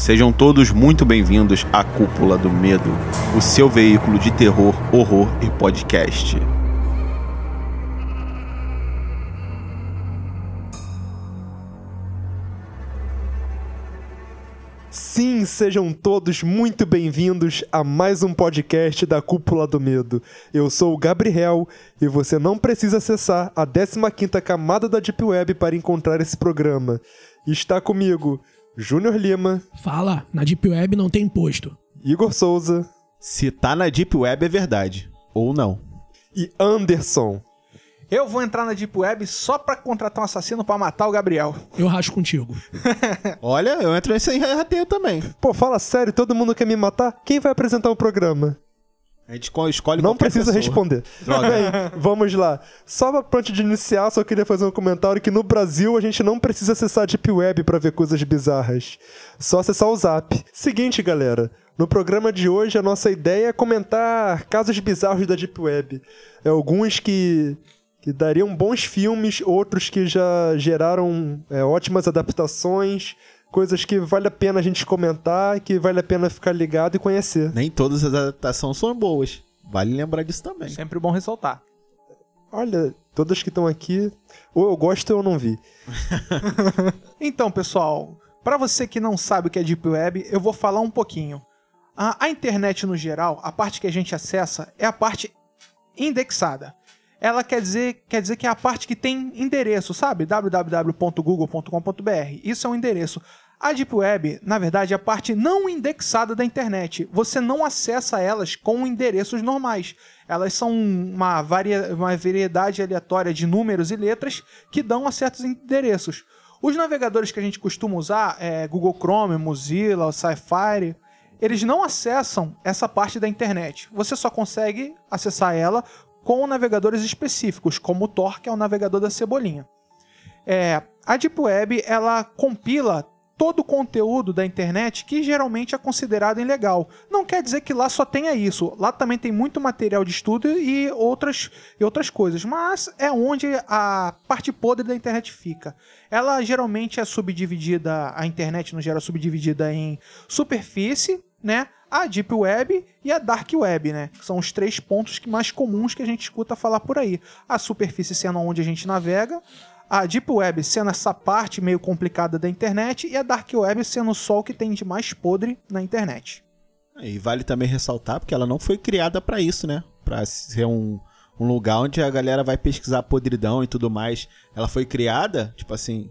Sejam todos muito bem-vindos à Cúpula do Medo, o seu veículo de terror, horror e podcast. Sim, sejam todos muito bem-vindos a mais um podcast da Cúpula do Medo. Eu sou o Gabriel e você não precisa acessar a 15ª camada da Deep Web para encontrar esse programa. Está comigo Júnior Lima, Fala, na Deep Web não tem imposto. Igor Souza Se tá na Deep Web é verdade, ou não. e Anderson. Eu vou entrar na Deep Web só pra contratar um assassino pra matar o Gabriel. Eu racho contigo. Olha, eu entro nesse aí rateio também. Pô, fala sério, todo mundo quer me matar? Quem vai apresentar o programa? A gente esco- escolhe Não precisa pessoa. responder. Droga. Bem, vamos lá. Só antes de iniciar, só queria fazer um comentário que no Brasil a gente não precisa acessar a Deep Web pra ver coisas bizarras. Só acessar o Zap. Seguinte, galera. No programa de hoje, a nossa ideia é comentar casos bizarros da Deep Web. É, alguns que, que dariam bons filmes, outros que já geraram é, ótimas adaptações, coisas que vale a pena a gente comentar, que vale a pena ficar ligado e conhecer. Nem todas as adaptações são boas. Vale lembrar disso também. Sempre bom ressaltar. Olha, todas que estão aqui, ou eu gosto ou eu não vi. Então, pessoal, pra você que não sabe o que é Deep Web, eu vou falar um pouquinho. A, a internet no geral, a parte que a gente acessa é a parte indexada. Ela quer dizer, quer dizer que é a parte que tem endereço, sabe? www.google.com.br. Isso é um endereço. A Deep Web, na verdade, é a parte não indexada da internet. Você não acessa elas com endereços normais. Elas são uma, varia, uma variedade aleatória de números e letras que dão a certos endereços. Os navegadores que a gente costuma usar, é Google Chrome, Mozilla, Safari, eles não acessam essa parte da internet. Você só consegue acessar ela com navegadores específicos, como o Tor, que é o navegador da cebolinha. É, a Deep Web ela compila todo o conteúdo da internet que geralmente é considerado ilegal. Não quer dizer que lá só tenha isso. Lá também tem muito material de estudo e outras, e outras coisas. Mas é onde a parte podre da internet fica. Ela geralmente é subdividida, a internet no geral é subdividida em superfície, né? A Deep Web e a Dark Web, né? São os três pontos mais comuns que a gente escuta falar por aí. A superfície sendo onde a gente navega, a Deep Web sendo essa parte meio complicada da internet e a Dark Web sendo o que tem de mais podre na internet. E vale também ressaltar, porque ela não foi criada pra isso, né? Pra ser um, um lugar onde a galera vai pesquisar podridão e tudo mais. Ela foi criada, tipo assim.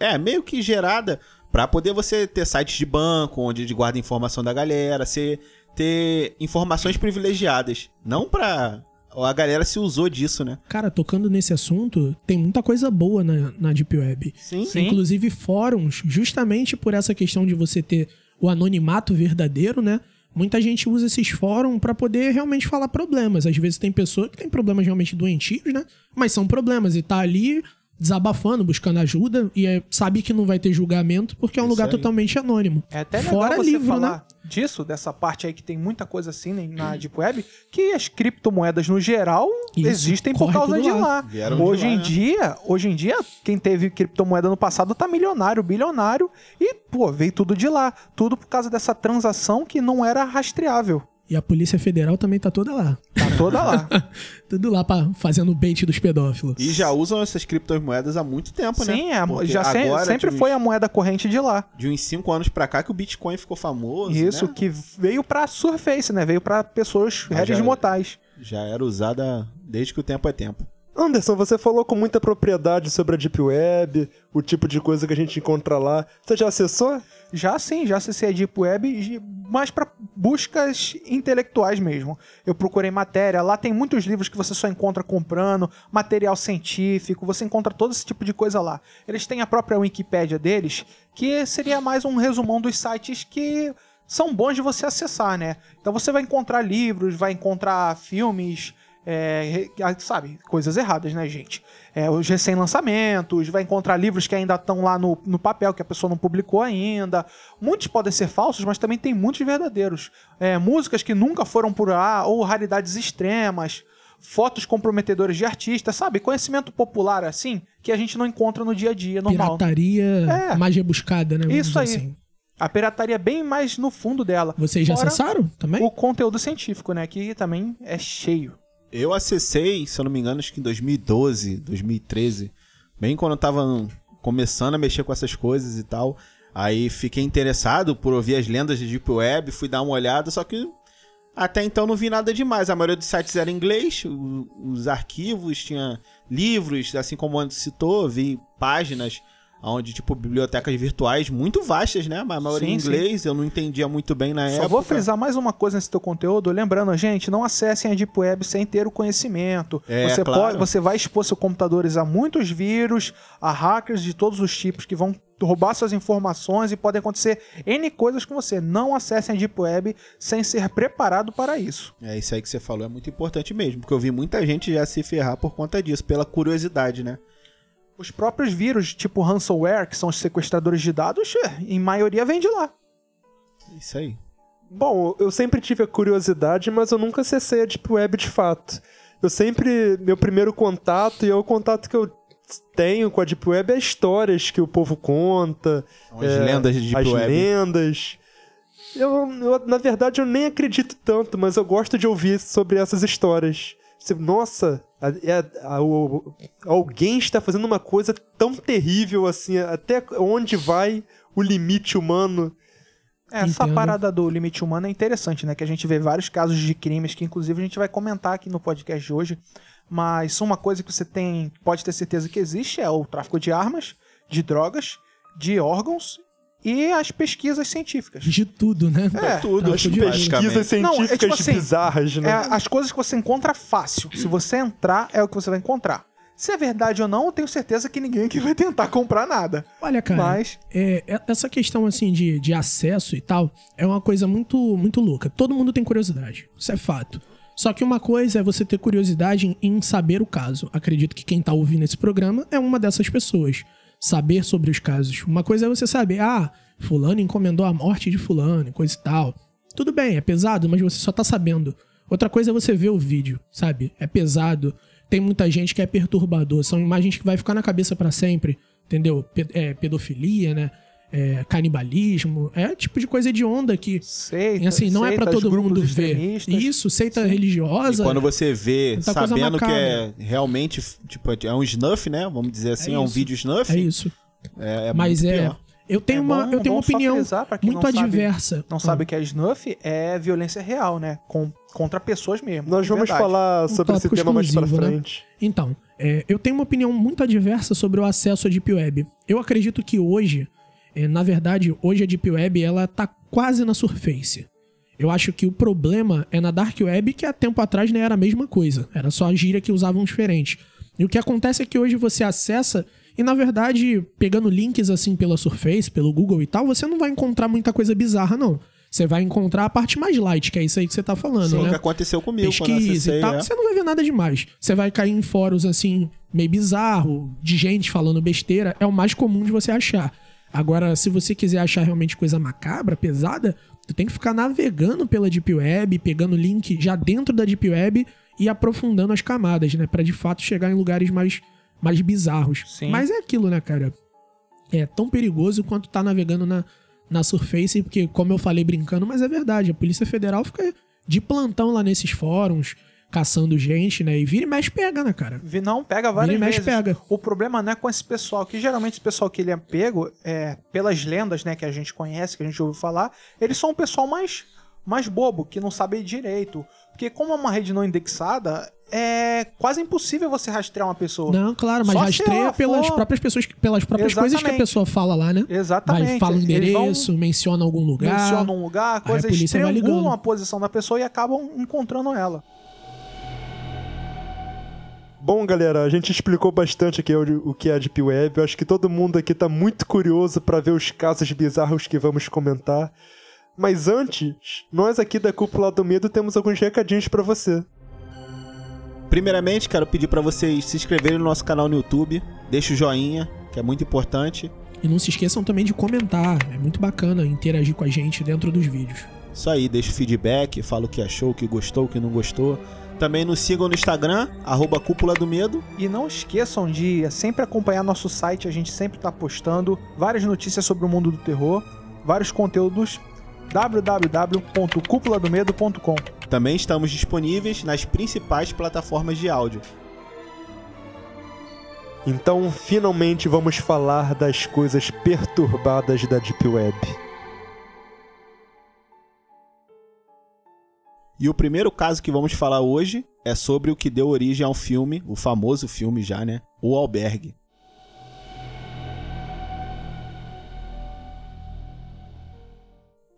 É, meio que gerada pra poder você ter sites de banco, onde de guarda informação da galera, ser, ter informações privilegiadas. Não pra. A galera se usou disso, né? Cara, tocando nesse assunto, tem muita coisa boa na, na Deep Web. Sim. Sim. Inclusive fóruns, justamente por essa questão de você ter o anonimato verdadeiro, né? Muita gente usa esses fóruns pra poder realmente falar problemas. Às vezes tem pessoa que tem problemas realmente doentios, né? Mas são problemas e tá ali desabafando, buscando ajuda e é- sabe que não vai ter julgamento porque é um Isso lugar aí. totalmente anônimo. É até legal Fora você livro, falar né? disso, dessa parte aí que tem muita coisa assim né, na Deep Web, que as criptomoedas no geral Isso, existem por causa de lá. lá. Vieram de Hoje lá, em né? dia, hoje em dia, quem teve criptomoeda no passado tá milionário, bilionário e, pô, veio tudo de lá. Tudo por causa dessa transação que não era rastreável. E a Polícia Federal também tá toda lá. Tá toda lá. Tudo lá pra, fazendo o bait dos pedófilos. E já usam essas criptomoedas há muito tempo, né? Sim, é, já se- agora, sempre uns- foi a moeda corrente de lá. De uns 5 anos pra cá que o Bitcoin ficou famoso. Isso, né? que veio pra Surface, né? Veio pra pessoas rédeas já- mortais. Já era usada desde que o tempo é tempo. Anderson, você falou com muita propriedade sobre a Deep Web, o tipo de coisa que a gente encontra lá. Você já acessou? Já sim, já acessei a Deep Web, mas para buscas intelectuais mesmo. Eu procurei matéria, lá tem muitos livros que você só encontra comprando, material científico, você encontra todo esse tipo de coisa lá. Eles têm a própria Wikipédia deles, que seria mais um resumão dos sites que são bons de você acessar, né? Então você vai encontrar livros, vai encontrar filmes, é, ah, sabe, coisas erradas, né, gente? É, os recém-lançamentos, vai encontrar livros que ainda estão lá no, no papel, que a pessoa não publicou ainda. Muitos podem ser falsos, mas também tem muitos verdadeiros. É, músicas que nunca foram por lá, ou raridades extremas, fotos comprometedoras de artistas, sabe? Conhecimento popular, assim, que a gente não encontra no dia a dia normal. Pirataria É. mais rebuscada, né? Isso aí. assim. A pirataria é bem mais no fundo dela. Vocês já Fora acessaram também? O conteúdo científico, né? Que também é cheio. Eu acessei, se eu não me engano, acho que em 2012, 2013. Bem quando eu tava começando a mexer com essas coisas e tal. Aí fiquei interessado por ouvir as lendas de Deep Web, fui dar uma olhada, só que até então não vi nada demais. A maioria dos sites era em inglês, os arquivos, tinha livros, assim como o citou, vi páginas onde, tipo, bibliotecas virtuais muito vastas, né? Mas a maioria Sim, em sim. inglês, eu não entendia muito bem na Só época. vou frisar mais uma coisa nesse teu conteúdo, lembrando, gente, não acessem a Deep Web sem ter o conhecimento. É, você, claro. pode, você vai expor seus computadores a muitos vírus, a hackers de todos os tipos que vão roubar suas informações e podem acontecer N coisas com você. Não acessem a Deep Web sem ser preparado para isso. É isso aí que você falou, é muito importante mesmo, porque eu vi muita gente já se ferrar por conta disso, pela curiosidade, né? Os próprios vírus, tipo ransomware, que são os sequestradores de dados, eh, em maioria vem de lá. Isso aí. Bom, eu sempre tive a curiosidade, mas eu nunca acessei a Deep Web de fato. Eu sempre. Meu primeiro contato, e é o contato que eu tenho com a Deep Web, é histórias que o povo conta. As é, lendas de Deep as Web. lendas. Eu, eu, na verdade, eu nem acredito tanto, mas eu gosto de ouvir sobre essas histórias. Você- Nossa, a- é- a- o- alguém está fazendo uma coisa tão terrível assim. Até onde vai o limite humano? Essa Entendo. parada do limite humano é interessante, né? Que a gente vê vários casos de crimes que, inclusive, a gente vai comentar aqui no podcast de hoje. Mas uma coisa que você tem, pode ter certeza que existe é o tráfico de armas, de drogas, de órgãos e as pesquisas científicas. De tudo, né? É, tudo, de basicamente. Pesquisas Não, é científicas tipo assim, bizarras, né? É as coisas que você encontra fácil. Se você entrar, é o que você vai encontrar. Se é verdade ou não, eu tenho certeza que ninguém aqui vai tentar comprar nada. Olha, cara, Mas, é, é- essa questão assim de, de acesso e tal é uma coisa muito, muito louca. Todo mundo tem curiosidade, isso é fato. Só que uma coisa é você ter curiosidade em, em saber o caso. Acredito que quem tá ouvindo esse programa é uma dessas pessoas. Saber sobre os casos. Uma coisa é você saber, ah, fulano encomendou a morte de fulano, coisa e tal. Tudo bem, é pesado, mas você só tá sabendo. Outra coisa é você ver o vídeo, sabe? É pesado. Tem muita gente que é perturbador. São imagens que vai ficar na cabeça pra sempre. Entendeu? É, pedofilia, né? É, canibalismo. É tipo de coisa de onda que. seita, E assim, não é pra seitas, todo grupos mundo ver. Isso, seita E religiosa. quando você vê, coisa sabendo que é realmente, tipo, é um snuff, né? Vamos dizer assim, é, um isso. vídeo snuff. É isso. É, é Mas muito é. pior. Eu tenho É uma, bom- eu tenho bom uma opinião muito não sabe- adversa. Não sabe o que é snuff? É violência real, né? Com, contra pessoas mesmo. Nós vamos verdade. falar Um sobre esse tópico tema mais pra né? frente. Então, é, eu tenho uma opinião muito adversa sobre o acesso à Deep Web. Eu acredito que hoje, é, na verdade, hoje a Deep Web ela tá quase na Surface. Eu acho que o problema é na Dark Web, que há tempo atrás né, era a mesma coisa. Era só a gíria que usavam diferente. E o que acontece é que hoje você acessa e, na verdade, pegando links assim pela Surface, pelo Google e tal, você não vai encontrar muita coisa bizarra, não. Você vai encontrar a parte mais light, que é isso aí que você tá falando, o né? que aconteceu comigo pesquisa e tal, é. você não vai ver nada demais. Você vai cair em fóruns assim, meio bizarro, de gente falando besteira, é o mais comum de você achar. Agora, se você quiser achar realmente coisa macabra, pesada, tu tem que ficar navegando pela Deep Web, pegando link já dentro da Deep Web e aprofundando as camadas, né? Pra de fato chegar em lugares mais, mais bizarros. Sim. Mas é aquilo, né, cara? É tão perigoso quanto tá navegando na, na Surface, porque, como eu falei brincando, mas é verdade, a Polícia Federal fica de plantão lá nesses fóruns, caçando gente, né? E vira e mexe pega, né, cara? Não, pega várias Vira e mexe, vezes. pega. O problema não é com esse pessoal, que geralmente esse pessoal que ele é pego, é, pelas lendas, né, que a gente conhece, que a gente ouviu falar, eles são um pessoal mais, mais bobo, que não sabe direito. Porque como é uma rede não indexada, é quase impossível você rastrear uma pessoa. Não, claro, mas Só rastreia ela pelas for- próprias pessoas, pelas próprias coisas que a Exatamente. pessoa fala lá, né? Exatamente. Vai, fala o Eles vão- endereço, menciona algum lugar. mencionam um lugar, coisas triangulam a posição da pessoa e acabam encontrando ela. Bom, galera, a gente explicou bastante aqui o que é a Deep Web. Eu acho que todo mundo aqui tá muito curioso para ver os casos bizarros que vamos comentar. Mas antes, nós aqui da Cúpula do Medo temos alguns recadinhos para você. Primeiramente, quero pedir pra vocês se inscreverem no nosso canal no YouTube, deixa o joinha, que é muito importante. E não se esqueçam também de comentar. É muito bacana interagir com a gente dentro dos vídeos. Isso aí, deixa o feedback, fala o que achou, o que gostou, o que não gostou. Também nos sigam no Instagram, arroba Cúpula do Medo. E não esqueçam de sempre acompanhar nosso site, a gente sempre está postando várias notícias sobre o mundo do terror, vários conteúdos www.cúpuladomedo.com. Também estamos disponíveis nas principais plataformas de áudio. Então, finalmente vamos falar das coisas perturbadas da Deep Web. E o primeiro caso que vamos falar hoje é sobre o que deu origem ao filme, o famoso filme já, né? O Albergue.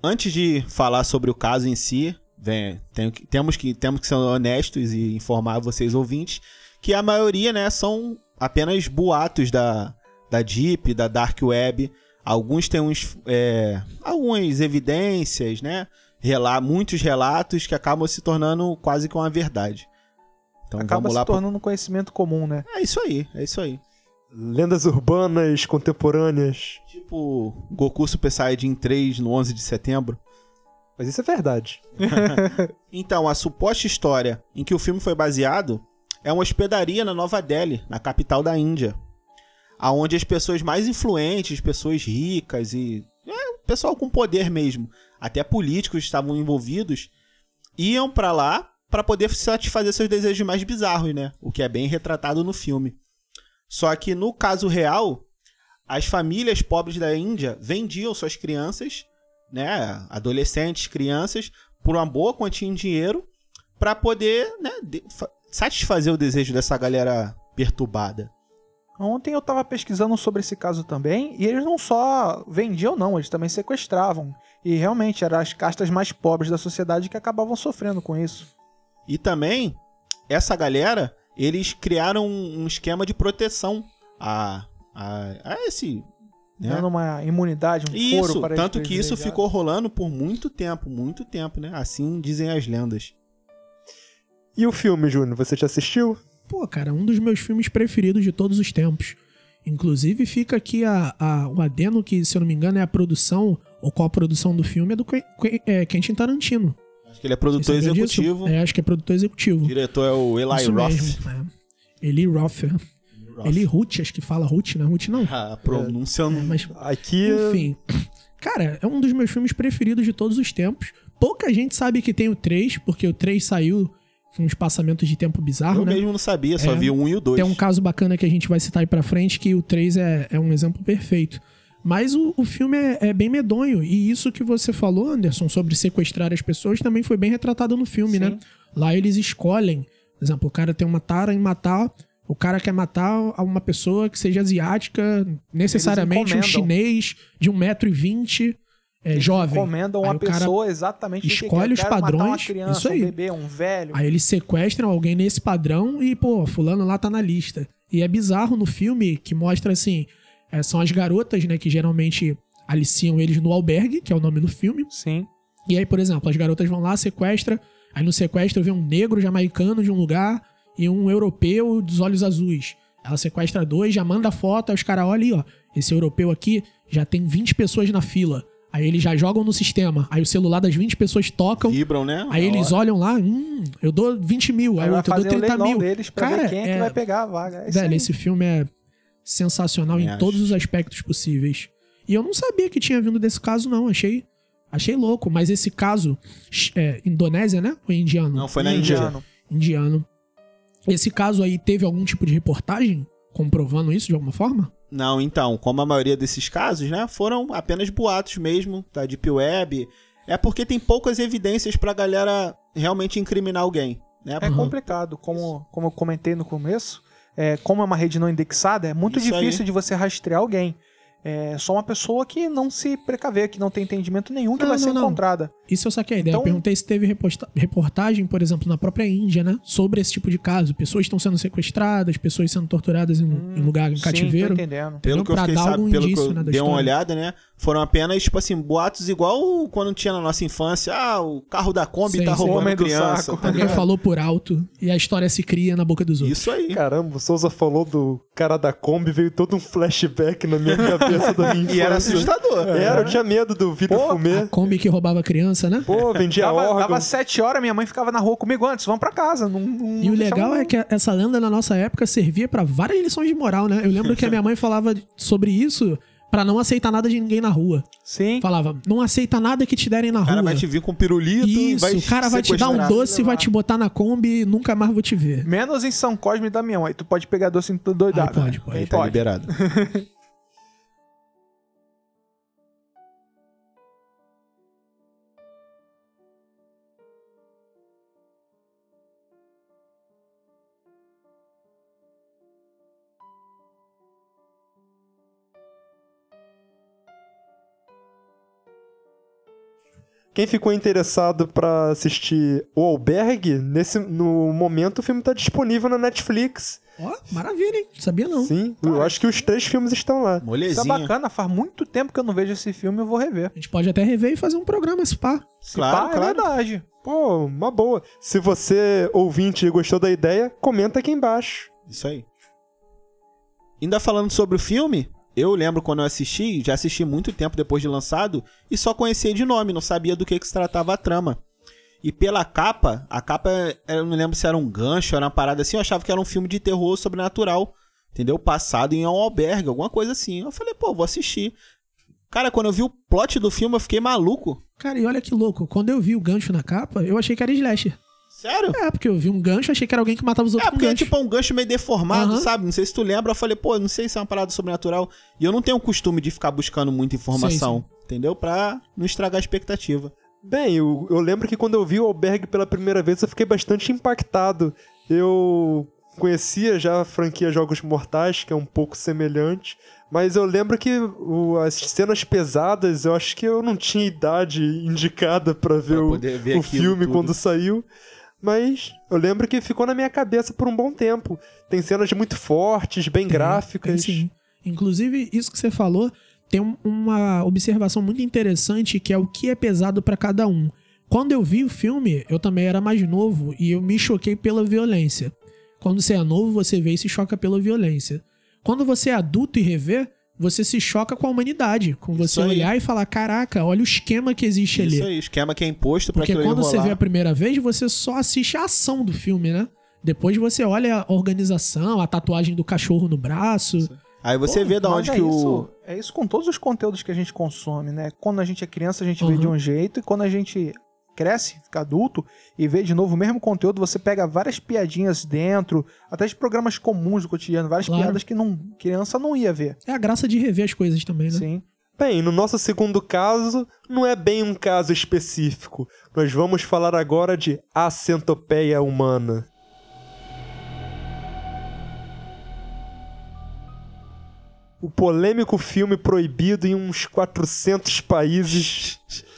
Antes de falar sobre o caso em si, vem, tem- temos, que, temos que ser honestos e informar vocês ouvintes que a maioria, né, são apenas boatos da, da Deep, da Dark Web. Alguns têm uns, é, algumas evidências, né? Rela muitos relatos que acabam se tornando quase que uma verdade. Então Acaba vamos se lá. pro- tornando um conhecimento comum, né? É isso aí, é isso aí. Lendas urbanas contemporâneas. Tipo Goku Super Saiyajin 3 no 11 de setembro. Mas isso é verdade. Então, a suposta história em que o filme foi baseado é uma hospedaria na Nova Delhi, na capital da Índia, aonde as pessoas mais influentes, pessoas ricas e é, o pessoal com poder mesmo, até políticos estavam envolvidos, iam pra lá pra poder satisfazer seus desejos mais bizarros, né? O que é bem retratado no filme. Só que no caso real, as famílias pobres da Índia vendiam suas crianças, né, adolescentes, crianças, por uma boa quantia em dinheiro para poder né, satisfazer o desejo dessa galera perturbada. Ontem eu tava pesquisando sobre esse caso também, e eles não só vendiam, não, eles também sequestravam. E realmente eram as castas mais pobres da sociedade que acabavam sofrendo com isso. E também, essa galera, eles criaram um esquema de proteção a, a, a esse. né? Dando uma imunidade, um foro Isso, para tanto que isso ficou rolando por muito tempo, muito tempo, né? Assim dizem as lendas. E o filme, Júnior, você já assistiu? Pô, cara, um dos meus filmes preferidos de todos os tempos. Inclusive, fica aqui a, a- o adeno que, se eu não me engano, é a produção, ou qual a produção do filme, é do é, Quentin Tarantino. Acho que ele é produtor executivo. É, acho que é produtor executivo. O diretor é o Eli Isso Roth. mesmo. É. Eli Roth. é. Eli Ruth, acho que fala Ruth, não é Ruth não. A pronúncia eu É, não- mas, Aqui. enfim. Cara, é um dos meus filmes preferidos de todos os tempos. Pouca gente sabe que tem o 3, porque o 3 saiu com um espaçamento de tempo bizarro, Eu né? mesmo não sabia, só É. vi o 1 e o 2. Tem um caso bacana que a gente vai citar aí pra frente, que o 3 é, é um exemplo perfeito. Mas o, o filme é, é bem medonho. E isso que você falou, Anderson, sobre sequestrar as pessoas, também foi bem retratado no filme, Sim. né? Lá eles escolhem. Por exemplo, o cara tem uma tara em matar. O cara quer matar uma pessoa que seja asiática, necessariamente um chinês de 1,20m, é, jovem. Recomendam uma pessoa exatamente escolhe que os padrões, criança, isso aí. um bebê, um velho. Aí eles sequestram alguém nesse padrão e, pô, fulano lá tá na lista. E é bizarro no filme que mostra assim: é, são as garotas, né, que geralmente aliciam eles no albergue, que é o nome do filme. Sim. E aí, por exemplo, as garotas vão lá, sequestra. Aí no sequestro vem um negro jamaicano de um lugar e um europeu dos olhos azuis. Ela sequestra dois, já manda foto, aí os caras olham ali, ó. Esse europeu aqui já tem 20 pessoas na fila. Aí eles já jogam no sistema. Aí o celular das 20 pessoas tocam. Vibram, né? Aí Na eles hora. olham lá, hum, eu dou 20 mil, aí Aí outro eu dou fazer o 30 leilão mil. deles pra Cara, ver quem é, que é- vai pegar a vaga. É Velho, esse filme é sensacional Também em acho. todos os aspectos possíveis. E eu não sabia que tinha vindo desse caso, não. Achei, achei louco. Mas esse caso, é, Indonésia, né? Ou indiano? Não, foi na Índia. Indiano. Indiano. Esse caso aí teve algum tipo de reportagem comprovando isso de alguma forma? Não, então, como a maioria desses casos, né, foram apenas boatos mesmo da Deep Web. É porque tem poucas evidências pra galera realmente incriminar alguém, né? É Uhum. complicado, como, como eu comentei no começo, é, como é uma rede não indexada, é muito Isso difícil aí. de você rastrear alguém. É só uma pessoa que não se precaver, que não tem entendimento nenhum, que Não, vai ser não, não. encontrada. Isso eu saquei a ideia. Então- Eu perguntei se teve reposta- reportagem, por exemplo, na própria Índia, né? Sobre esse tipo de caso. Pessoas estão sendo sequestradas, pessoas sendo torturadas em, em lugar, em Sim, cativeiro. tô entendendo. Pelo que eu pra fiquei algum pelo que indício, eu né, dei uma olhada, né? Foram apenas, tipo assim, boatos igual quando tinha na nossa infância. Ah, o carro da Kombi Sim, tá sim. roubando criança. saco. tá Alguém falou por alto e a história se cria na boca dos outros. Isso aí. Caramba, o Souza falou do cara da Kombi, veio todo um flashback na minha cabeça da minha infância. E era assustador. Era, eu tinha medo do Vitor Pô, Fumê. A Kombi que roubava criança, né? Pô, vendia Dava, órgão. dava sete horas, minha mãe ficava na rua comigo antes, vamos pra casa. Não, não- E o legal é que essa lenda na nossa época servia pra várias lições de moral, né? Eu lembro que a minha mãe falava sobre isso pra não aceitar nada de ninguém na rua. Sim. Falava, não aceita nada que te derem na O cara rua. vai te vir com pirulito e Isso, vai o cara vai te dar um doce, vai te botar na Kombi e nunca mais vou te ver. Menos em São Cosme e Damião. Aí tu pode pegar doce em tudo doidado. Aí pode, né? pode. Aí Tá pode. liberado. Quem ficou interessado pra assistir O Albergue, nesse, no momento o filme tá disponível na Netflix. Ó, maravilha, hein? Sabia não. Sim, eu acho que os três filmes estão lá. Isso é Molezinha. bacana. Faz muito tempo que eu não vejo esse filme eu vou rever. A gente pode até rever e fazer um programa, se pá. Claro, Pá, É claro. verdade. Pô, uma boa. Se você, ouvinte, gostou da ideia, comenta aqui embaixo. Isso aí. Ainda falando sobre o filme, eu lembro quando eu assisti, já assisti muito tempo depois de lançado, e só conhecia de nome, não sabia do que, que se tratava a trama. E pela capa, a capa, eu não lembro se era um gancho, era uma parada assim, eu achava que era um filme de terror sobrenatural, entendeu? Passado em um albergue, alguma coisa assim. Eu falei, pô, vou assistir. Cara, quando eu vi o plot do filme, eu fiquei maluco. Cara, e olha que louco. Quando eu vi o gancho na capa, eu achei que era slasher. Sério? É, porque eu vi um gancho, achei que era alguém que matava os outros É, com porque é tipo um gancho meio deformado, Aham. sabe? Não sei se tu lembra. Eu falei, pô, não sei se é uma parada sobrenatural. E eu não tenho o costume de ficar buscando muita informação, entendeu? Pra não estragar a expectativa. Bem, eu, eu lembro que quando eu vi o Albergue pela primeira vez, eu fiquei bastante impactado. Eu conhecia já a franquia Jogos Mortais, que é um pouco semelhante, mas eu lembro que o- as cenas pesadas, eu acho que eu não tinha idade indicada pra ver, Pra o, ver o filme tudo. quando saiu. Mas eu lembro que ficou na minha cabeça por um bom tempo. Tem cenas muito fortes, bem Tem, gráficas. tem sim. Inclusive, isso que você falou tem um- uma observação muito interessante que é o que é pesado pra cada um. Quando eu vi o filme, eu também era mais novo e eu me choquei pela violência. Quando você é novo, você vê e se choca pela violência. Quando você é adulto e revê, você se choca com a humanidade. Com você Isso aí. olhar e falar: caraca, olha o esquema que existe ali. Isso aí, esquema que é imposto pra Porque quando você vê a primeira vez, você só assiste a ação do filme, né? Depois você olha a organização, a tatuagem do cachorro no braço. Aí você Pô, vê da onde é que isso, o... É isso com todos os conteúdos que a gente consome, né? Quando a gente é criança, a gente vê Uhum. de um jeito, e quando a gente cresce, fica adulto e vê de novo o mesmo conteúdo, você pega várias piadinhas dentro, até de programas comuns do cotidiano, várias Claro. piadas que não, criança não ia ver. É a graça de rever as coisas também, né? Sim. Bem, no nosso segundo caso, não é bem um caso específico. Nós vamos falar agora de A Centopeia Humana. O polêmico filme proibido em uns 400 países.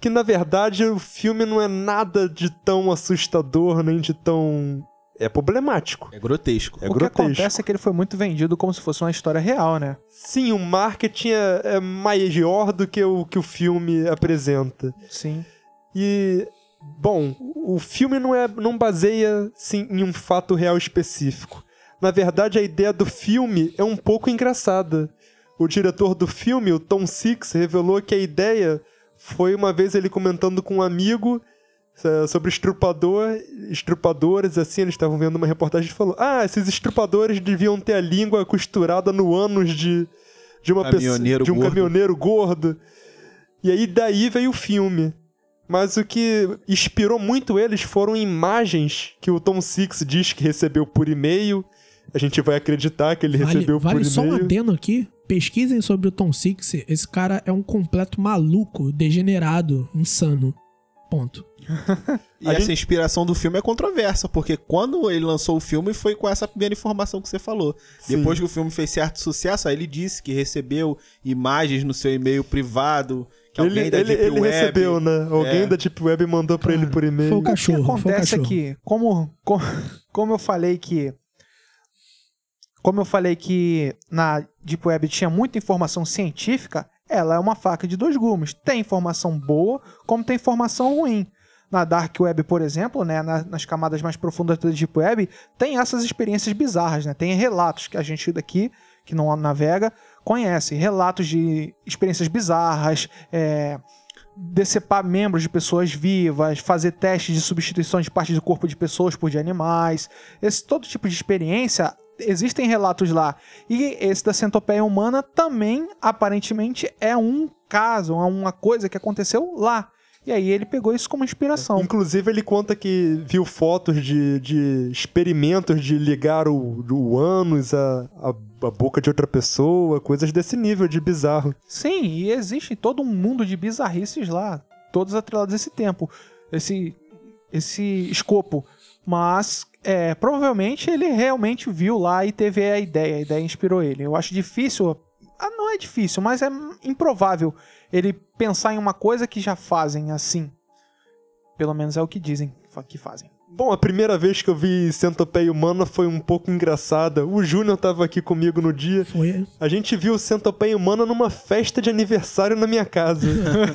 Que na verdade o filme não é nada de tão assustador, nem de tão. É problemático. É grotesco. É o grotesco. que acontece é que ele foi muito vendido como se fosse uma história real, né? Sim, o marketing é, é maior do que o que o filme apresenta. Sim. E, bom, o filme não, é, não baseia sim, em um fato real específico. Na verdade, a ideia do filme é um pouco engraçada. O diretor do filme, o Tom Six, revelou que a ideia foi uma vez ele comentando com um amigo eh, sobre estrupador, estrupadores, assim, eles estavam vendo uma reportagem e falou: Ah, esses estrupadores deviam ter a língua costurada no ânus de, de uma pessoa. De um gordo. caminhoneiro gordo. E aí daí veio o filme. Mas o que inspirou muito eles foram imagens que o Tom Six diz que recebeu por e-mail. A gente vai acreditar que ele Vale, recebeu vale por só um e-mail. adeno aqui. Pesquisem sobre o Tom Six. Esse cara é um completo maluco, degenerado, insano. Ponto. E A essa gente- inspiração do filme é controversa, porque quando ele lançou o filme foi com essa primeira informação que você falou. Sim. Depois que o filme fez certo sucesso, aí ele disse que recebeu imagens no seu e-mail privado, que Ele, alguém da ele, Deep ele Web... recebeu, né? Alguém É. da Deep Web mandou pra ele por e-mail. foi o O que cachorro. foi o acontece é cachorro. que, como, como, como eu falei que. Como eu falei que na Deep Web tinha muita informação científica, ela é uma faca de dois gumes. Tem informação boa, como tem informação ruim. Na Dark Web, por exemplo, né, na- nas camadas mais profundas da Deep Web, tem essas experiências bizarras, né? Tem relatos que a gente daqui, que não navega, conhece. Relatos de experiências bizarras, é, decepar membros de pessoas vivas, fazer testes de substituição de partes do corpo de pessoas por de animais. Esse todo tipo de experiência existem relatos lá. E esse da centopeia humana também, aparentemente, é um caso, é uma coisa que aconteceu lá. E aí ele pegou isso como inspiração. Inclusive, ele conta que viu fotos de, de experimentos de ligar o, o ânus à, à, à boca de outra pessoa, coisas desse nível de bizarro. Sim, e existe todo um mundo de bizarrices lá, todos atrelados a esse tempo, esse, esse escopo. Mas é, provavelmente ele realmente viu lá e teve a ideia, a ideia inspirou ele. Eu acho difícil, ah, não é difícil, mas é improvável ele pensar em uma coisa que já fazem assim. Pelo menos é o que dizem que fazem. Bom, a primeira vez que eu vi Centopeia Humana foi um pouco engraçada. O Júnior tava aqui comigo no dia. Foi. A gente viu Centopeia Humana numa festa de aniversário na minha casa.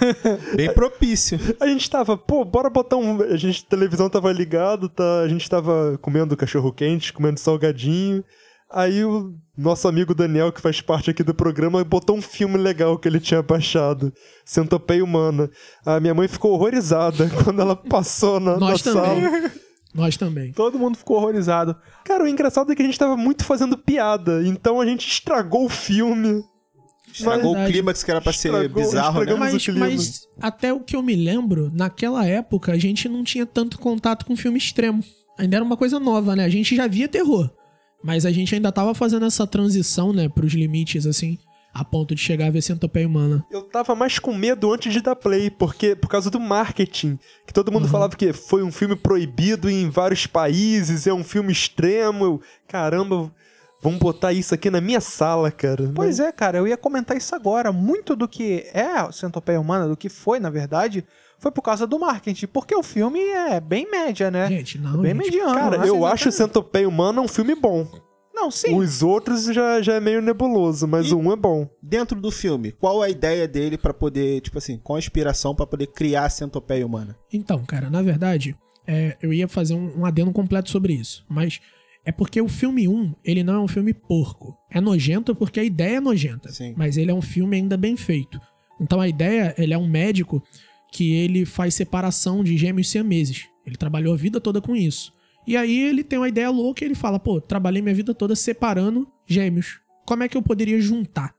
Bem propício. A gente tava, pô, bora botar um. A gente, a televisão tava ligado, tá? A gente tava comendo cachorro quente, comendo salgadinho. Aí o nosso amigo Daniel, que faz parte aqui do programa, botou um filme legal que ele tinha baixado, Centopeia Humana. A minha mãe ficou horrorizada quando ela passou na, na Nós também. sala. Nós também. Todo mundo ficou horrorizado. Cara, o engraçado é que a gente tava muito fazendo piada, então a gente estragou o filme. Estragou o clímax que era pra ser Estragou- bizarro, né? Mas, mas até o que eu me lembro, naquela época a gente não tinha tanto contato com filme extremo. Ainda era uma coisa nova, né? A gente já via terror. Mas a gente ainda tava fazendo essa transição, né, pros limites, assim, a ponto de chegar a ver Centopeia Humana. Eu tava mais com medo antes de dar play, porque por causa do marketing. Que todo mundo falava que foi um filme proibido em vários países, é um filme extremo. Eu, caramba, vamos botar isso aqui na minha sala, cara. Pois é, cara, eu ia comentar isso agora. Muito do que é a Centopeia Humana, do que foi, na verdade, foi por causa do marketing. Porque o filme é bem média, né? Gente, não, bem gente. mediano. Cara, né? eu acho Centopeia Humana um filme bom. Não, sim. Os outros já, já é meio nebuloso, mas E- o um é bom. Dentro do filme, qual a ideia dele pra poder, tipo assim, qual a inspiração pra poder criar a centopeia humana? Então, cara, na verdade, é, eu ia fazer um, um adendo completo sobre isso. Mas é porque o filme 1, ele não é um filme porco. É nojento porque a ideia é nojenta. Sim. Mas ele é um filme ainda bem feito. Então a ideia, ele é um médico que ele faz separação de gêmeos siameses. Ele trabalhou a vida toda com isso. E aí ele tem uma ideia louca e ele fala, pô, trabalhei minha vida toda separando gêmeos. Como é que eu poderia juntar?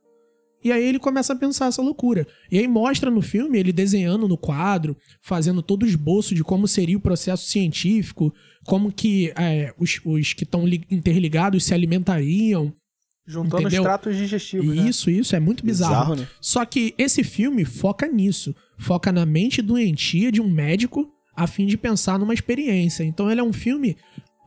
E aí ele começa a pensar essa loucura. E aí mostra no filme ele desenhando no quadro, fazendo todo o esboço de como seria o processo científico, como que é, os, os que estão interligados se alimentariam. Juntando Entendeu? os tratos digestivos. né? Isso, isso, é muito bizarro. né? Só que esse filme foca nisso. Foca na mente doentia de um médico a fim de pensar numa experiência. Então ele é um filme,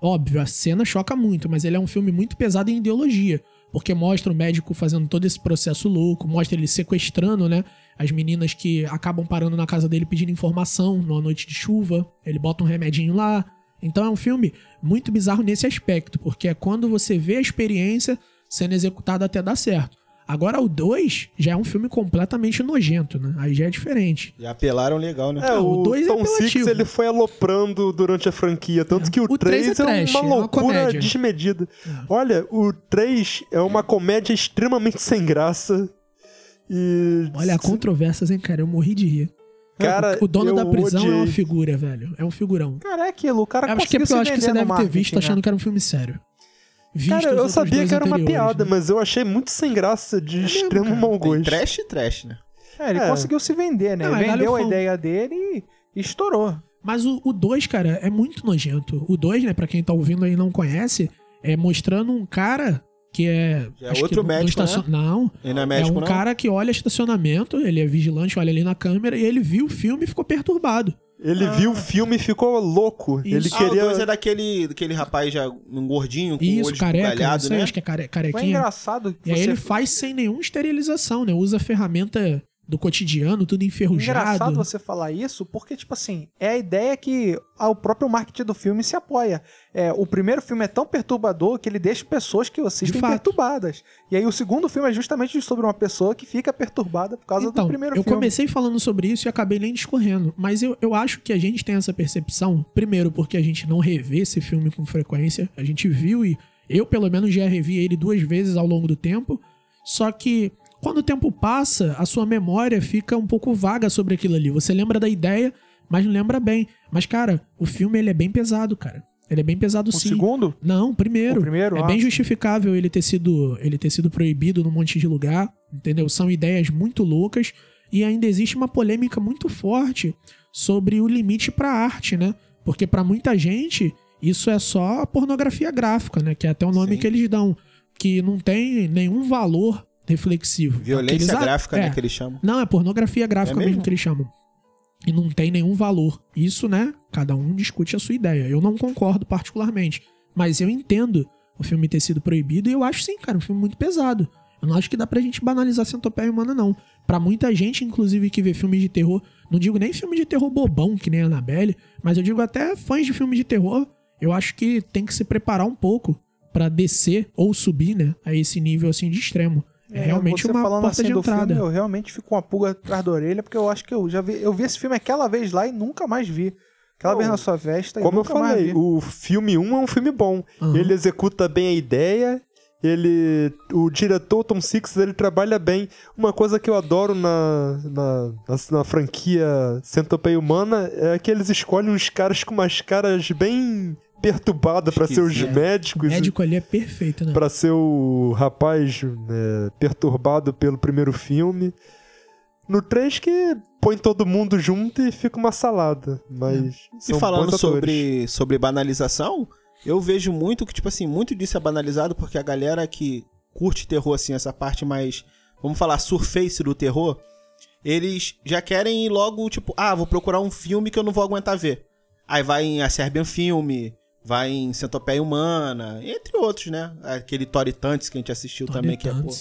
óbvio, a cena choca muito, mas ele é um filme muito pesado em ideologia. Porque mostra o médico fazendo todo esse processo louco, mostra ele sequestrando, né? As meninas que acabam parando na casa dele pedindo informação numa noite de chuva. Ele bota um remedinho lá. Então é um filme muito bizarro nesse aspecto, porque é quando você vê a experiência sendo executada até dar certo. Agora o 2 já é um filme completamente nojento, né? Aí já é diferente. E apelaram legal, né? É, Não, o o dois é Tom Six apelativo. ele foi aloprando durante a franquia, tanto que o, O três 3 é é, trash, uma é uma loucura comédia. desmedida. Olha, o 3 é uma comédia extremamente sem graça. E. Olha, controvérsias, hein, cara? Eu morri de rir. Cara, o dono da prisão é uma odiei. figura, velho. É um figurão. Cara, é aquilo. O cara Eu acho que é porque eu se acho que você deve ter visto né? achando que era um filme sério. Visto Cara, eu sabia que era uma piada, né? mas eu achei muito sem graça, de extremo cara. mau gosto. trash e trash, né? É, ele É. conseguiu se vender, né? Não, é Vendeu a ideia dele e estourou. Mas o 2, cara, é muito nojento. O 2, né, pra quem tá ouvindo aí e não conhece, é mostrando um cara que é. Já é outro médico, estacion- Não. Ele não é É médico, um não? cara que olha estacionamento, ele é vigilante, olha ali na câmera, e ele viu o filme e ficou perturbado. Ele viu o filme e ficou louco. Ele Isso. Ah, o queria. dois é daquele, daquele rapaz já um gordinho com o Isso, olho careca, isso aí, né? acho que é care, Foi carequinha. engraçado que E aí ele faz sem nenhuma esterilização, né? Usa ferramenta do cotidiano, tudo enferrujado. Engraçado você falar isso, porque, tipo assim, é a ideia que o próprio marketing do filme se apoia. É, o primeiro filme é tão perturbador que ele deixa pessoas que o assistem perturbadas. E aí o segundo filme é justamente sobre uma pessoa que fica perturbada por causa então, do primeiro eu filme. comecei falando sobre isso e acabei nem discorrendo. Mas eu, eu acho que a gente tem essa percepção, primeiro porque a gente não revê esse filme com frequência. A gente viu e eu, pelo menos, já revi ele duas vezes ao longo do tempo. Só que quando o tempo passa, a sua memória fica um pouco vaga sobre aquilo ali. Você lembra da ideia, mas não lembra bem. Mas, cara, o filme ele é bem pesado, cara. Ele é bem pesado O sim. segundo? Não, primeiro. O primeiro? É Ah, bem justificável ele ter sido ele ter sido proibido num monte de lugar, entendeu? São ideias muito loucas e ainda existe uma polêmica muito forte sobre o limite pra arte, né? Porque pra muita gente isso é só pornografia gráfica, né? Que é até o nome Sim. que eles dão, que não tem nenhum valor reflexivo. Violência Aqueles gráfica, é, né, que eles chamam. não, é pornografia gráfica É mesmo? mesmo? que eles chamam. E não tem nenhum valor. Isso, né? Cada um discute a sua ideia. Eu não concordo particularmente. Mas eu entendo o filme ter sido proibido e eu acho sim, cara, um filme muito pesado. Eu não acho que dá pra gente banalizar centopeia humana, não. Pra muita gente, inclusive, que vê filme de terror, não digo nem filme de terror bobão, que nem a Annabelle, mas eu digo até fãs de filme de terror, eu acho que tem que se preparar um pouco pra descer ou subir, né, a esse nível assim de extremo. É, realmente você uma falando porta assim de do entrada. filme, eu realmente fico com uma pulga atrás da orelha, porque eu acho que eu já vi, eu vi esse filme aquela vez lá e nunca mais vi. Aquela vez na sua festa e Como eu falei, vi. o filme 1 é um filme bom. Aham. Ele executa bem a ideia. Ele. O diretor Tom Six ele trabalha bem. Uma coisa que eu adoro na, na, na, na franquia Centopeia Humana é que eles escolhem uns caras com umas caras bem perturbadas pra ser os. O médicos. médico ali é perfeito, né? Pra ser o rapaz né, perturbado pelo primeiro filme. No 3 que põe todo mundo junto e fica uma salada. Mas. E são falando sobre, sobre banalização, eu vejo muito que, tipo assim, muito disso é banalizado porque a galera que curte terror, assim, essa parte mais, vamos falar, surface do terror, eles já querem ir logo, tipo, ah, vou procurar um filme que eu não vou aguentar ver. Aí vai em A Serbian Filme, vai em Centopeia Humana, entre outros, né? Aquele Tori Tantes que a gente assistiu também, que é, pô,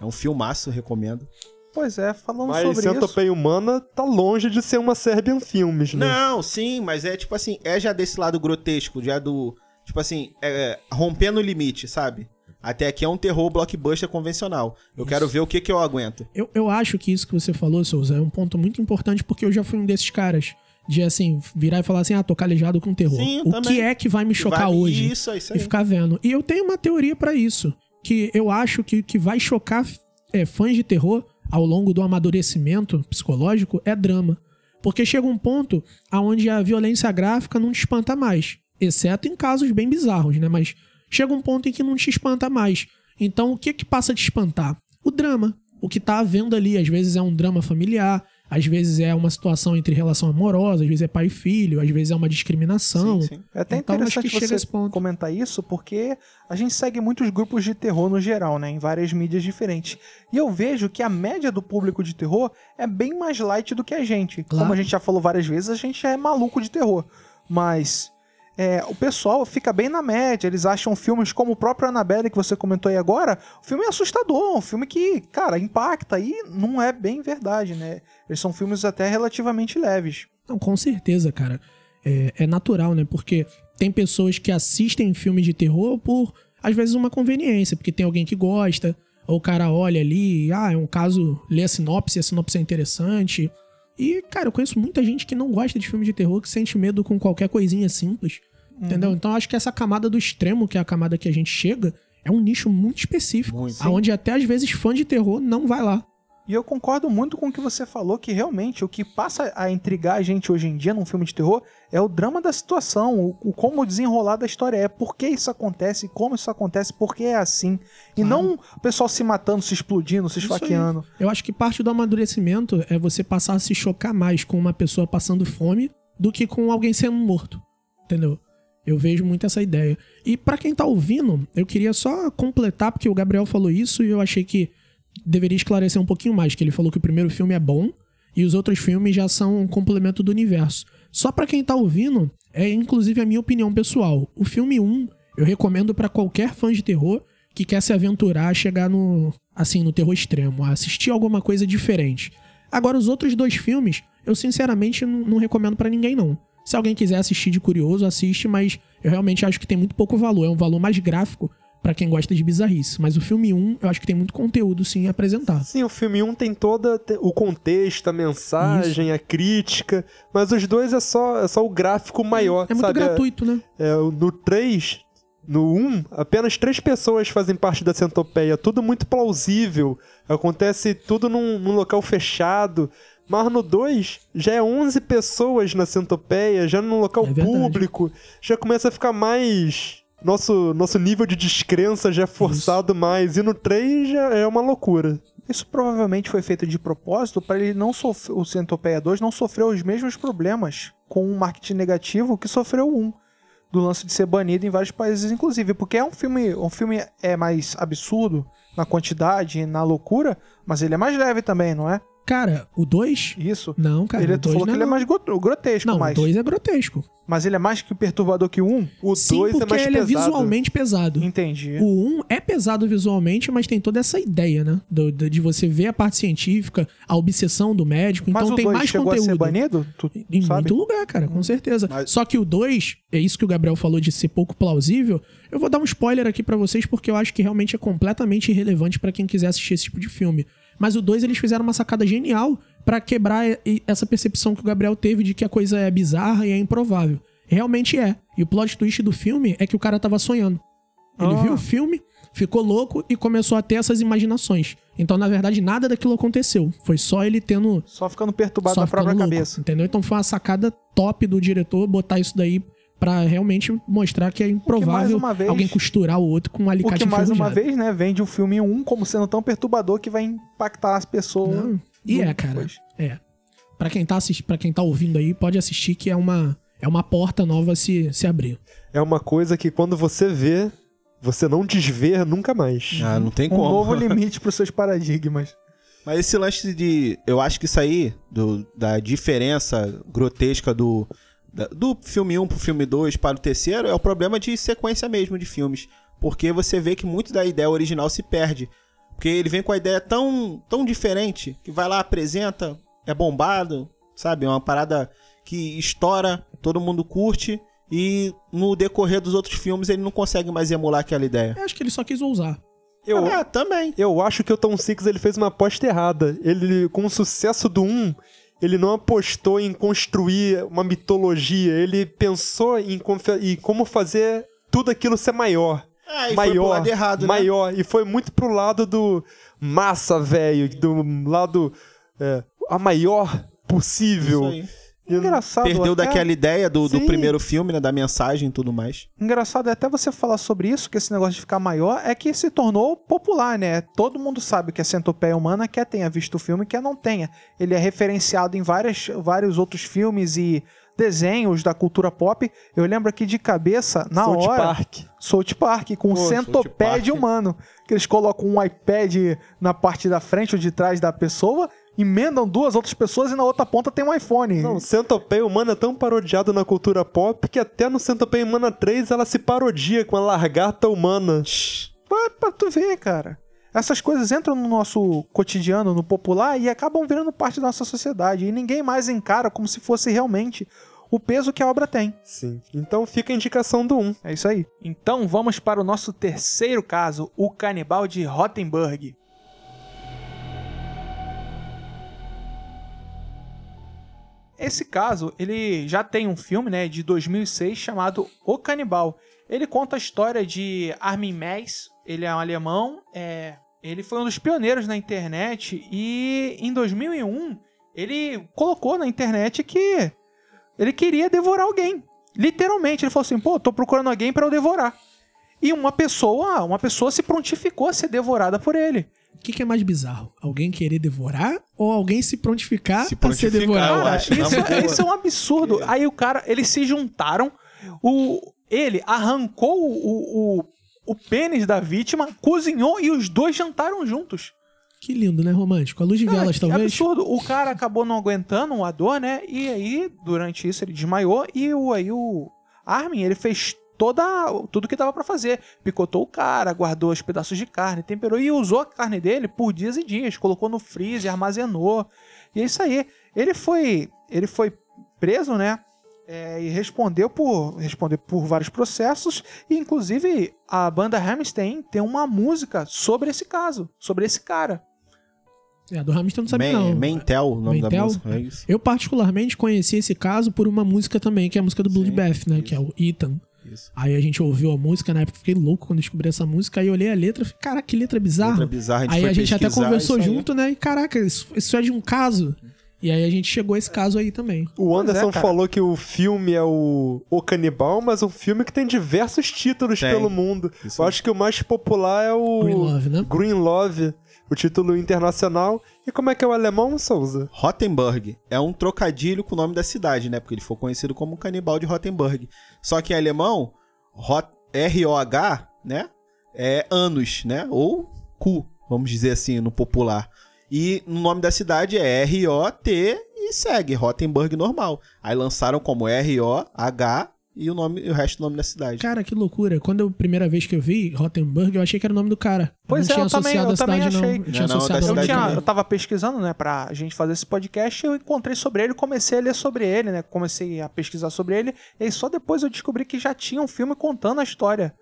é um filmaço, recomendo. Pois é, falando Mas sobre isso. Centopeia Humana tá longe de ser uma Serbian Filmes, né? Não, sim, mas é tipo assim, é já desse lado grotesco, já do. Tipo assim, é, rompendo o limite, sabe? Até aqui é um terror blockbuster convencional. Eu quero ver o que, que eu aguento. Eu, eu acho que isso que você falou, Souza, é um ponto muito importante porque eu já fui um desses caras de assim, virar e falar assim, ah, tô calejado com terror. Sim, o também. que é que vai me chocar Vai- hoje? Isso, isso E aí. ficar vendo. E eu tenho uma teoria pra isso. Que eu acho que o que vai chocar é, fãs de terror ao longo do amadurecimento psicológico é drama. Porque chega um ponto aonde a violência gráfica não te espanta mais. Exceto em casos bem bizarros, né? Mas chega um ponto em que não te espanta mais. Então o que que passa a te espantar? O drama. O que tá havendo ali. Às vezes é um drama familiar, às vezes é uma situação entre relação amorosa, às vezes é pai e filho, às vezes é uma discriminação. Sim, sim. É até Então, interessante você comentar isso, porque a gente segue muitos grupos de terror no geral, né? Em várias mídias diferentes. E eu vejo que a média do público de terror é bem mais light do que a gente. Claro. Como a gente já falou várias vezes, a gente é maluco de terror. Mas é, o pessoal fica bem na média. Eles acham filmes como o próprio Annabelle que você comentou aí agora. O filme é assustador, um filme que, cara, impacta e não é bem verdade, né? Eles são filmes até relativamente leves. Não, com certeza, cara. É, é natural, né? Porque tem pessoas que assistem filmes de terror por, às vezes, uma conveniência, porque tem alguém que gosta, ou o cara olha ali, ah, é um caso, lê a sinopse, a sinopse é interessante. E, cara, eu conheço muita gente que não gosta de filme de terror, que sente medo com qualquer coisinha simples. Entendeu? Então eu acho que essa camada do extremo, que é a camada que a gente chega, é um nicho muito específico. Muito. Aonde até às vezes fã de terror não vai lá. E eu concordo muito com o que você falou, que realmente o que passa a intrigar a gente hoje em dia num filme de terror é o drama da situação, o, o como desenrolar da história é, por que isso acontece, como isso acontece, por que é assim. E Claro. não o pessoal se matando, se explodindo, se esfaqueando. Eu acho que parte do amadurecimento é você passar a se chocar mais com uma pessoa passando fome do que com alguém sendo morto. Entendeu? Eu vejo muito essa ideia. E pra quem tá ouvindo, eu queria só completar, porque o Gabriel falou isso e eu achei que deveria esclarecer um pouquinho mais, que ele falou que o primeiro filme é bom e os outros filmes já são um complemento do universo. Só pra quem tá ouvindo, é inclusive a minha opinião pessoal. O filme 1 eu recomendo pra qualquer fã de terror que quer se aventurar a chegar no assim no terror extremo, a assistir alguma coisa diferente. Agora os outros dois filmes, eu sinceramente não, não recomendo pra ninguém não. Se alguém quiser assistir de curioso, assiste, mas eu realmente acho que tem muito pouco valor, é um valor mais gráfico pra quem gosta de bizarrice. Mas o filme 1, eu acho que tem muito conteúdo sim a apresentar. Sim, o filme 1 tem todo o contexto, a mensagem, a crítica, mas os dois é só, é só o gráfico maior, É muito sabe? gratuito, né? É, no 3, no 1, apenas três pessoas fazem parte da centopeia, tudo muito plausível, acontece tudo num, num local fechado, Mas no 2, já é 11 pessoas na centopeia, já no local É público, já começa a ficar mais. Nosso, nosso nível de descrença já é forçado mais. E no 3 já é uma loucura. Isso provavelmente foi feito de propósito para ele não sofrer, o Centopeia 2 não sofrer os mesmos problemas com o marketing negativo que sofreu 1. Do lance de ser banido em vários países, inclusive. Porque é um filme. Um filme é mais absurdo na quantidade e na loucura, mas ele é mais leve também, não é? Cara, o 2? Isso. Não, cara. ele o 2 falou não que ele é mais gro- grotesco, Não, mais. o 2 é grotesco. Mas ele é mais que perturbador que o 1? O Sim, 2 porque é mais ele pesado. é visualmente pesado. Entendi. O 1 é pesado visualmente, mas tem toda essa ideia, né? Do- do- de você ver a parte científica, a obsessão do médico. Mas Então o tem 2 mais chegou conteúdo. a ser banido? Tu Em sabe? muito lugar, cara, com certeza. Mas- Só que o 2, é isso que o Gabriel falou de ser pouco plausível. Eu vou dar um spoiler aqui pra vocês porque eu acho que realmente é completamente irrelevante pra quem quiser assistir esse tipo de filme. Mas o 2 eles fizeram uma sacada genial pra quebrar essa percepção que o Gabriel teve de que a coisa é bizarra e é improvável. Realmente é. E o plot twist do filme é que o cara tava sonhando. Ele Ah. viu o filme, ficou louco e começou a ter essas imaginações. Então, na verdade, nada daquilo aconteceu. Foi só ele tendo Só ficando perturbado só na própria ficando louco, cabeça. Entendeu? Então foi uma sacada top do diretor botar isso daí pra realmente mostrar que é improvável uma vez- alguém costurar o outro com um O alicate que mais uma vez, né, vende o filme 1 como sendo tão perturbador que vai impactar as pessoas. Não. E é, cara. depois. É. Pra quem tá assistindo, para quem tá ouvindo aí, pode assistir que é uma é uma porta nova a se se abrir. É uma coisa que quando você vê, você não desvê nunca mais. Ah, não tem Um como. novo limite pros seus paradigmas. Mas esse lance de. Eu acho que isso aí, do, da diferença grotesca do, do filme 1 pro filme 2 para o terceiro, é o problema de sequência mesmo de filmes. Porque você vê que muito da ideia original se perde. Porque ele vem com a ideia tão, tão diferente que vai lá, apresenta, é bombado, sabe? É uma parada que estoura, todo mundo curte. E no decorrer dos outros filmes ele não consegue mais emular aquela ideia. Eu acho que ele só quis ousar. Eu, É, também. eu acho que o Tom Six ele fez uma aposta errada. Ele, com o sucesso do 1, ele não apostou em construir uma mitologia. Ele pensou em, em como fazer tudo aquilo ser maior. É, e maior, errado, né? maior. E foi muito pro lado do massa, velho. Do lado é, a maior possível. Isso aí. Engraçado. Perdeu até- daquela ideia do, do primeiro filme, né? Da mensagem e tudo mais. Engraçado é até você falar sobre isso, que esse negócio de ficar maior é que se tornou popular, né? Todo mundo sabe que a centopeia humana quer tenha visto o filme, quer não tenha. Ele é referenciado em várias, vários outros filmes e desenhos da cultura pop. Eu lembro aqui de cabeça, na South hora, Park. South Park, com Pô, Park. humano. Que eles colocam um iPad na parte da frente ou de trás da pessoa, emendam duas outras pessoas e na outra ponta tem um iPhone. Não, Centopeia Humana é tão parodiado na cultura pop que até no Centopeia Humana 3 ela se parodia com a lagarta humana. Pra, pra tu ver, cara. Essas coisas entram no nosso cotidiano, no popular, e acabam virando parte da nossa sociedade. E ninguém mais encara como se fosse realmente o peso que a obra tem. Sim. Então fica a indicação do 1. É isso aí. Então vamos para o nosso terceiro caso, o canibal de Rottenburg. Esse caso, ele já tem um filme, né, de 2006 chamado O Canibal. Ele conta a história de Armin Meiss, ele é um alemão, é, ele foi um dos pioneiros na internet e em 2001 ele colocou na internet que ele queria devorar alguém. Literalmente, ele falou assim: "Pô, tô procurando alguém para eu devorar". E uma pessoa, uma pessoa se prontificou a ser devorada por ele. O que, que é mais bizarro? Alguém querer devorar ou alguém se prontificar Se a ser prontificar, devorado? acho. Isso, é- isso é um absurdo. Aí o cara, eles se juntaram, o, ele arrancou o, o, o pênis da vítima, cozinhou e os dois jantaram juntos. Que lindo, né, romântico? A luz de Cara, velas, que talvez? absurdo. O cara acabou não aguentando a dor, né? E aí, durante isso, ele desmaiou e o, aí o Armin, ele fez toda tudo que dava pra fazer. Picotou o cara, guardou os pedaços de carne, temperou e usou a carne dele por dias e dias, colocou no freezer, armazenou. E é isso aí. Ele foi, ele foi preso, né? É, e respondeu por respondeu por vários processos e inclusive a banda Hammerstein tem uma música sobre esse caso, sobre esse cara. É, do Hamilton não sabia, Men- não. Mentel, o nome Mentel? da música. É isso. Eu, particularmente, conheci esse caso por uma música também, que é a música do Bloodbath, né? Que é o Ethan. Isso. Aí a gente ouviu a música, na época eu fiquei louco quando descobri essa música. Aí olhei a letra e falei, caraca, que letra bizarra. Letra bizarra, a gente aí foi a gente até conversou junto, né? E caraca, isso, isso é de um caso. E aí a gente chegou a esse caso aí também. O Pois Anderson é, falou que o filme é o O Canibal, mas um filme que tem diversos títulos Tem. pelo mundo. Isso Eu acho que o mais popular é o Green Love, né? Green Love, o título internacional. E como é que é o alemão, Souza? Rottenburg é um trocadilho com o nome da cidade, né? Porque ele foi conhecido como um canibal de Rottenburg. Só que em alemão, R-O-H, né? É anos, né? Ou cu, vamos dizer assim, no popular. E o nome da cidade é R-O-T e segue, Rottenburg normal. Aí lançaram como R-O-H e o, nome, e o resto do nome da cidade. Cara, que loucura. Quando eu, primeira vez que eu vi Rottenburg, eu achei que era o nome do cara. Pois não é, tinha eu também- associado eu a cidade, também não. achei. Eu tinha Não, não, Eu, tinha, eu tava pesquisando, né, pra gente fazer esse podcast, eu encontrei sobre ele, comecei a ler sobre ele, né, comecei a pesquisar sobre ele, e aí só depois eu descobri que já tinha um filme contando a história.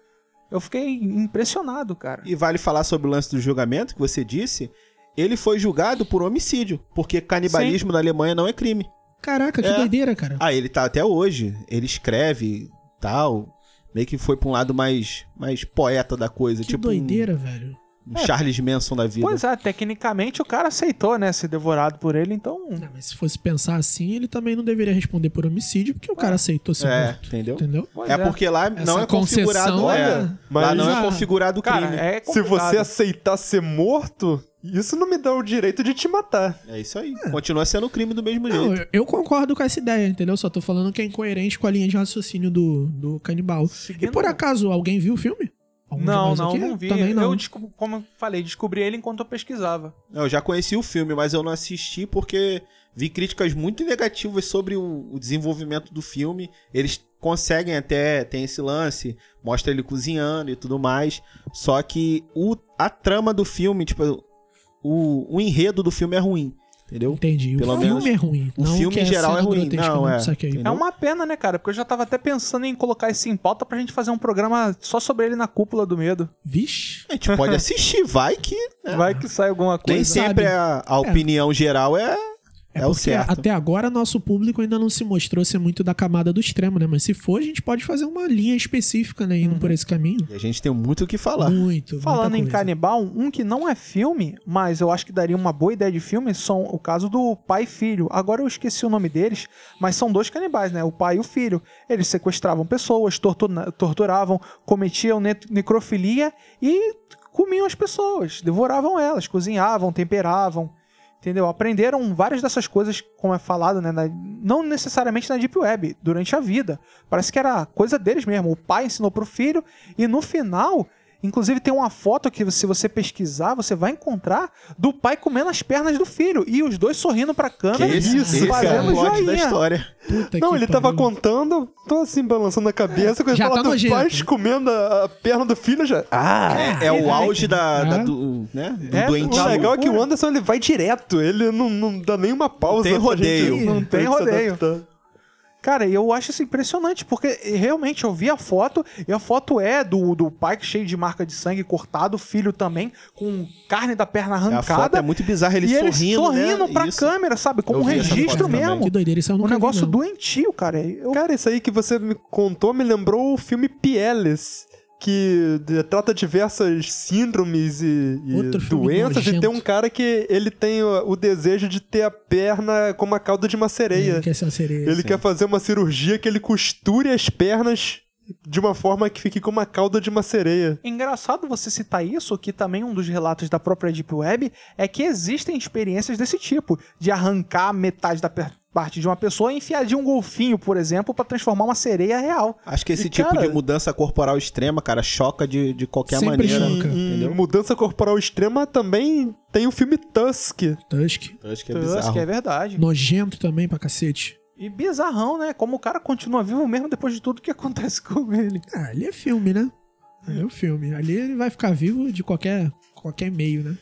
Eu fiquei impressionado, cara. E vale falar sobre o lance do julgamento que você disse. Ele foi julgado por homicídio, porque canibalismo na Alemanha não é crime. Caraca, que É. doideira, cara. Ah, ele tá até hoje. Ele escreve tal. Meio que foi pra um lado mais, mais poeta da coisa. que tipo um- doideira, velho. um, Charles Manson da vida. Pois é, tecnicamente o cara aceitou, né, ser devorado por ele, então... Não, mas se fosse pensar assim, ele também não deveria responder por homicídio, porque o cara aceitou ser É, morto. entendeu? Entendeu? Pois É porque lá não Essa é configurado. É, é- lá Mas- não é Ah, configurado o crime. Cara, é Se você aceitar ser morto, isso não me dá o direito de te matar. É isso aí. Continua sendo crime do mesmo Não, jeito. eu, eu concordo com essa ideia, entendeu? Só tô falando que é incoerente com a linha de raciocínio do, do canibal. Seguindo- E por acaso, alguém viu o filme? Algum Não, não, aqui? não vi. Também não. Eu, como eu falei, descobri ele enquanto eu pesquisava. Eu já conheci o filme, mas eu não assisti porque vi críticas muito negativas sobre o, o desenvolvimento do filme. Eles conseguem até, tem esse lance, mostra ele cozinhando e tudo mais. Só que o, a trama do filme, tipo, o, o enredo do filme é ruim, entendeu? Entendi. Pelo o filme menos é ruim. o não filme em a geral é ruim. Não, é. É uma pena, né, cara? Porque eu já tava até pensando em colocar isso em pauta pra gente fazer um programa só sobre ele na cúpula do medo. Vixe. A gente pode assistir, vai que. né? Vai que sai alguma Nem coisa. sempre sabe. a, a opinião geral é, É, é o porque certo. até agora nosso público ainda não se mostrou ser muito da camada do extremo, né? Mas se for, a gente pode fazer uma linha específica, né? Indo por esse caminho. E a gente tem muito o que falar. Muito. Falando em canibal, um que não é filme, mas eu acho que daria uma boa ideia de filme, são o caso do pai e filho. Agora eu esqueci o nome deles, mas são dois canibais, né? O pai e o filho. Eles sequestravam pessoas, tortura- torturavam, cometiam ne- necrofilia e comiam as pessoas, devoravam elas, cozinhavam, temperavam. Entendeu? Aprenderam várias dessas coisas, como é falado, né? na- não necessariamente na Deep Web, durante a vida. Parece que era coisa deles mesmo. O pai ensinou pro filho e no final, inclusive tem uma foto que se você pesquisar, você vai encontrar do pai comendo as pernas do filho e os dois sorrindo pra Que câmera esse, é fazendo o plot da joinha. história. Puta não, que ele tava pariu. contando, tô assim, balançando a cabeça, quando Já ele fala tá do nojento. pai comendo a, a perna do filho, já... Ah! É, é o auge da, da- É. do, né, do É, O doentio. legal é que o. Anderson ele vai direto, ele não, não dá nenhuma pausa. tem pra rodeio. gente- Não tem rodeio. Cara, eu acho isso impressionante, porque realmente eu vi a foto, e a foto é do, do pai cheio de marca de sangue cortado, o filho também, com carne da perna A foto arrancada. é muito bizarra, ele e ele sorrindo, sorrindo né? pra Isso. câmera, sabe? Como um registro também. mesmo. Que doideira, isso eu Um nunca negócio vi, não. doentio, cara. Eu, Cara, isso aí que você me contou me lembrou o filme Pieles, que trata diversas síndromes e, e doenças, e tem um cara que ele tem o, o desejo de ter a perna como a cauda de uma sereia. Ele quer ser uma sereia. Ele quer fazer uma cirurgia que ele costure as pernas de uma forma que fique como a cauda de uma sereia. Engraçado você citar isso, que também um dos relatos da própria Deep Web é que existem experiências desse tipo, de arrancar metade da parte de uma pessoa e enfiar de um golfinho, por exemplo, pra transformar uma sereia real. Acho que esse E, tipo cara- de mudança corporal extrema, cara, choca de, de qualquer Sempre maneira. choca. Entendeu? mudança corporal extrema também tem o filme Tusk. Tusk. Que é Tusk, bizarro. é verdade. Nojento também pra cacete. E bizarrão, né? Como o cara continua vivo mesmo depois de tudo que acontece com ele. Ah, ali é filme, né? Ali é o filme. Ali ele vai ficar vivo de qualquer, qualquer meio, né?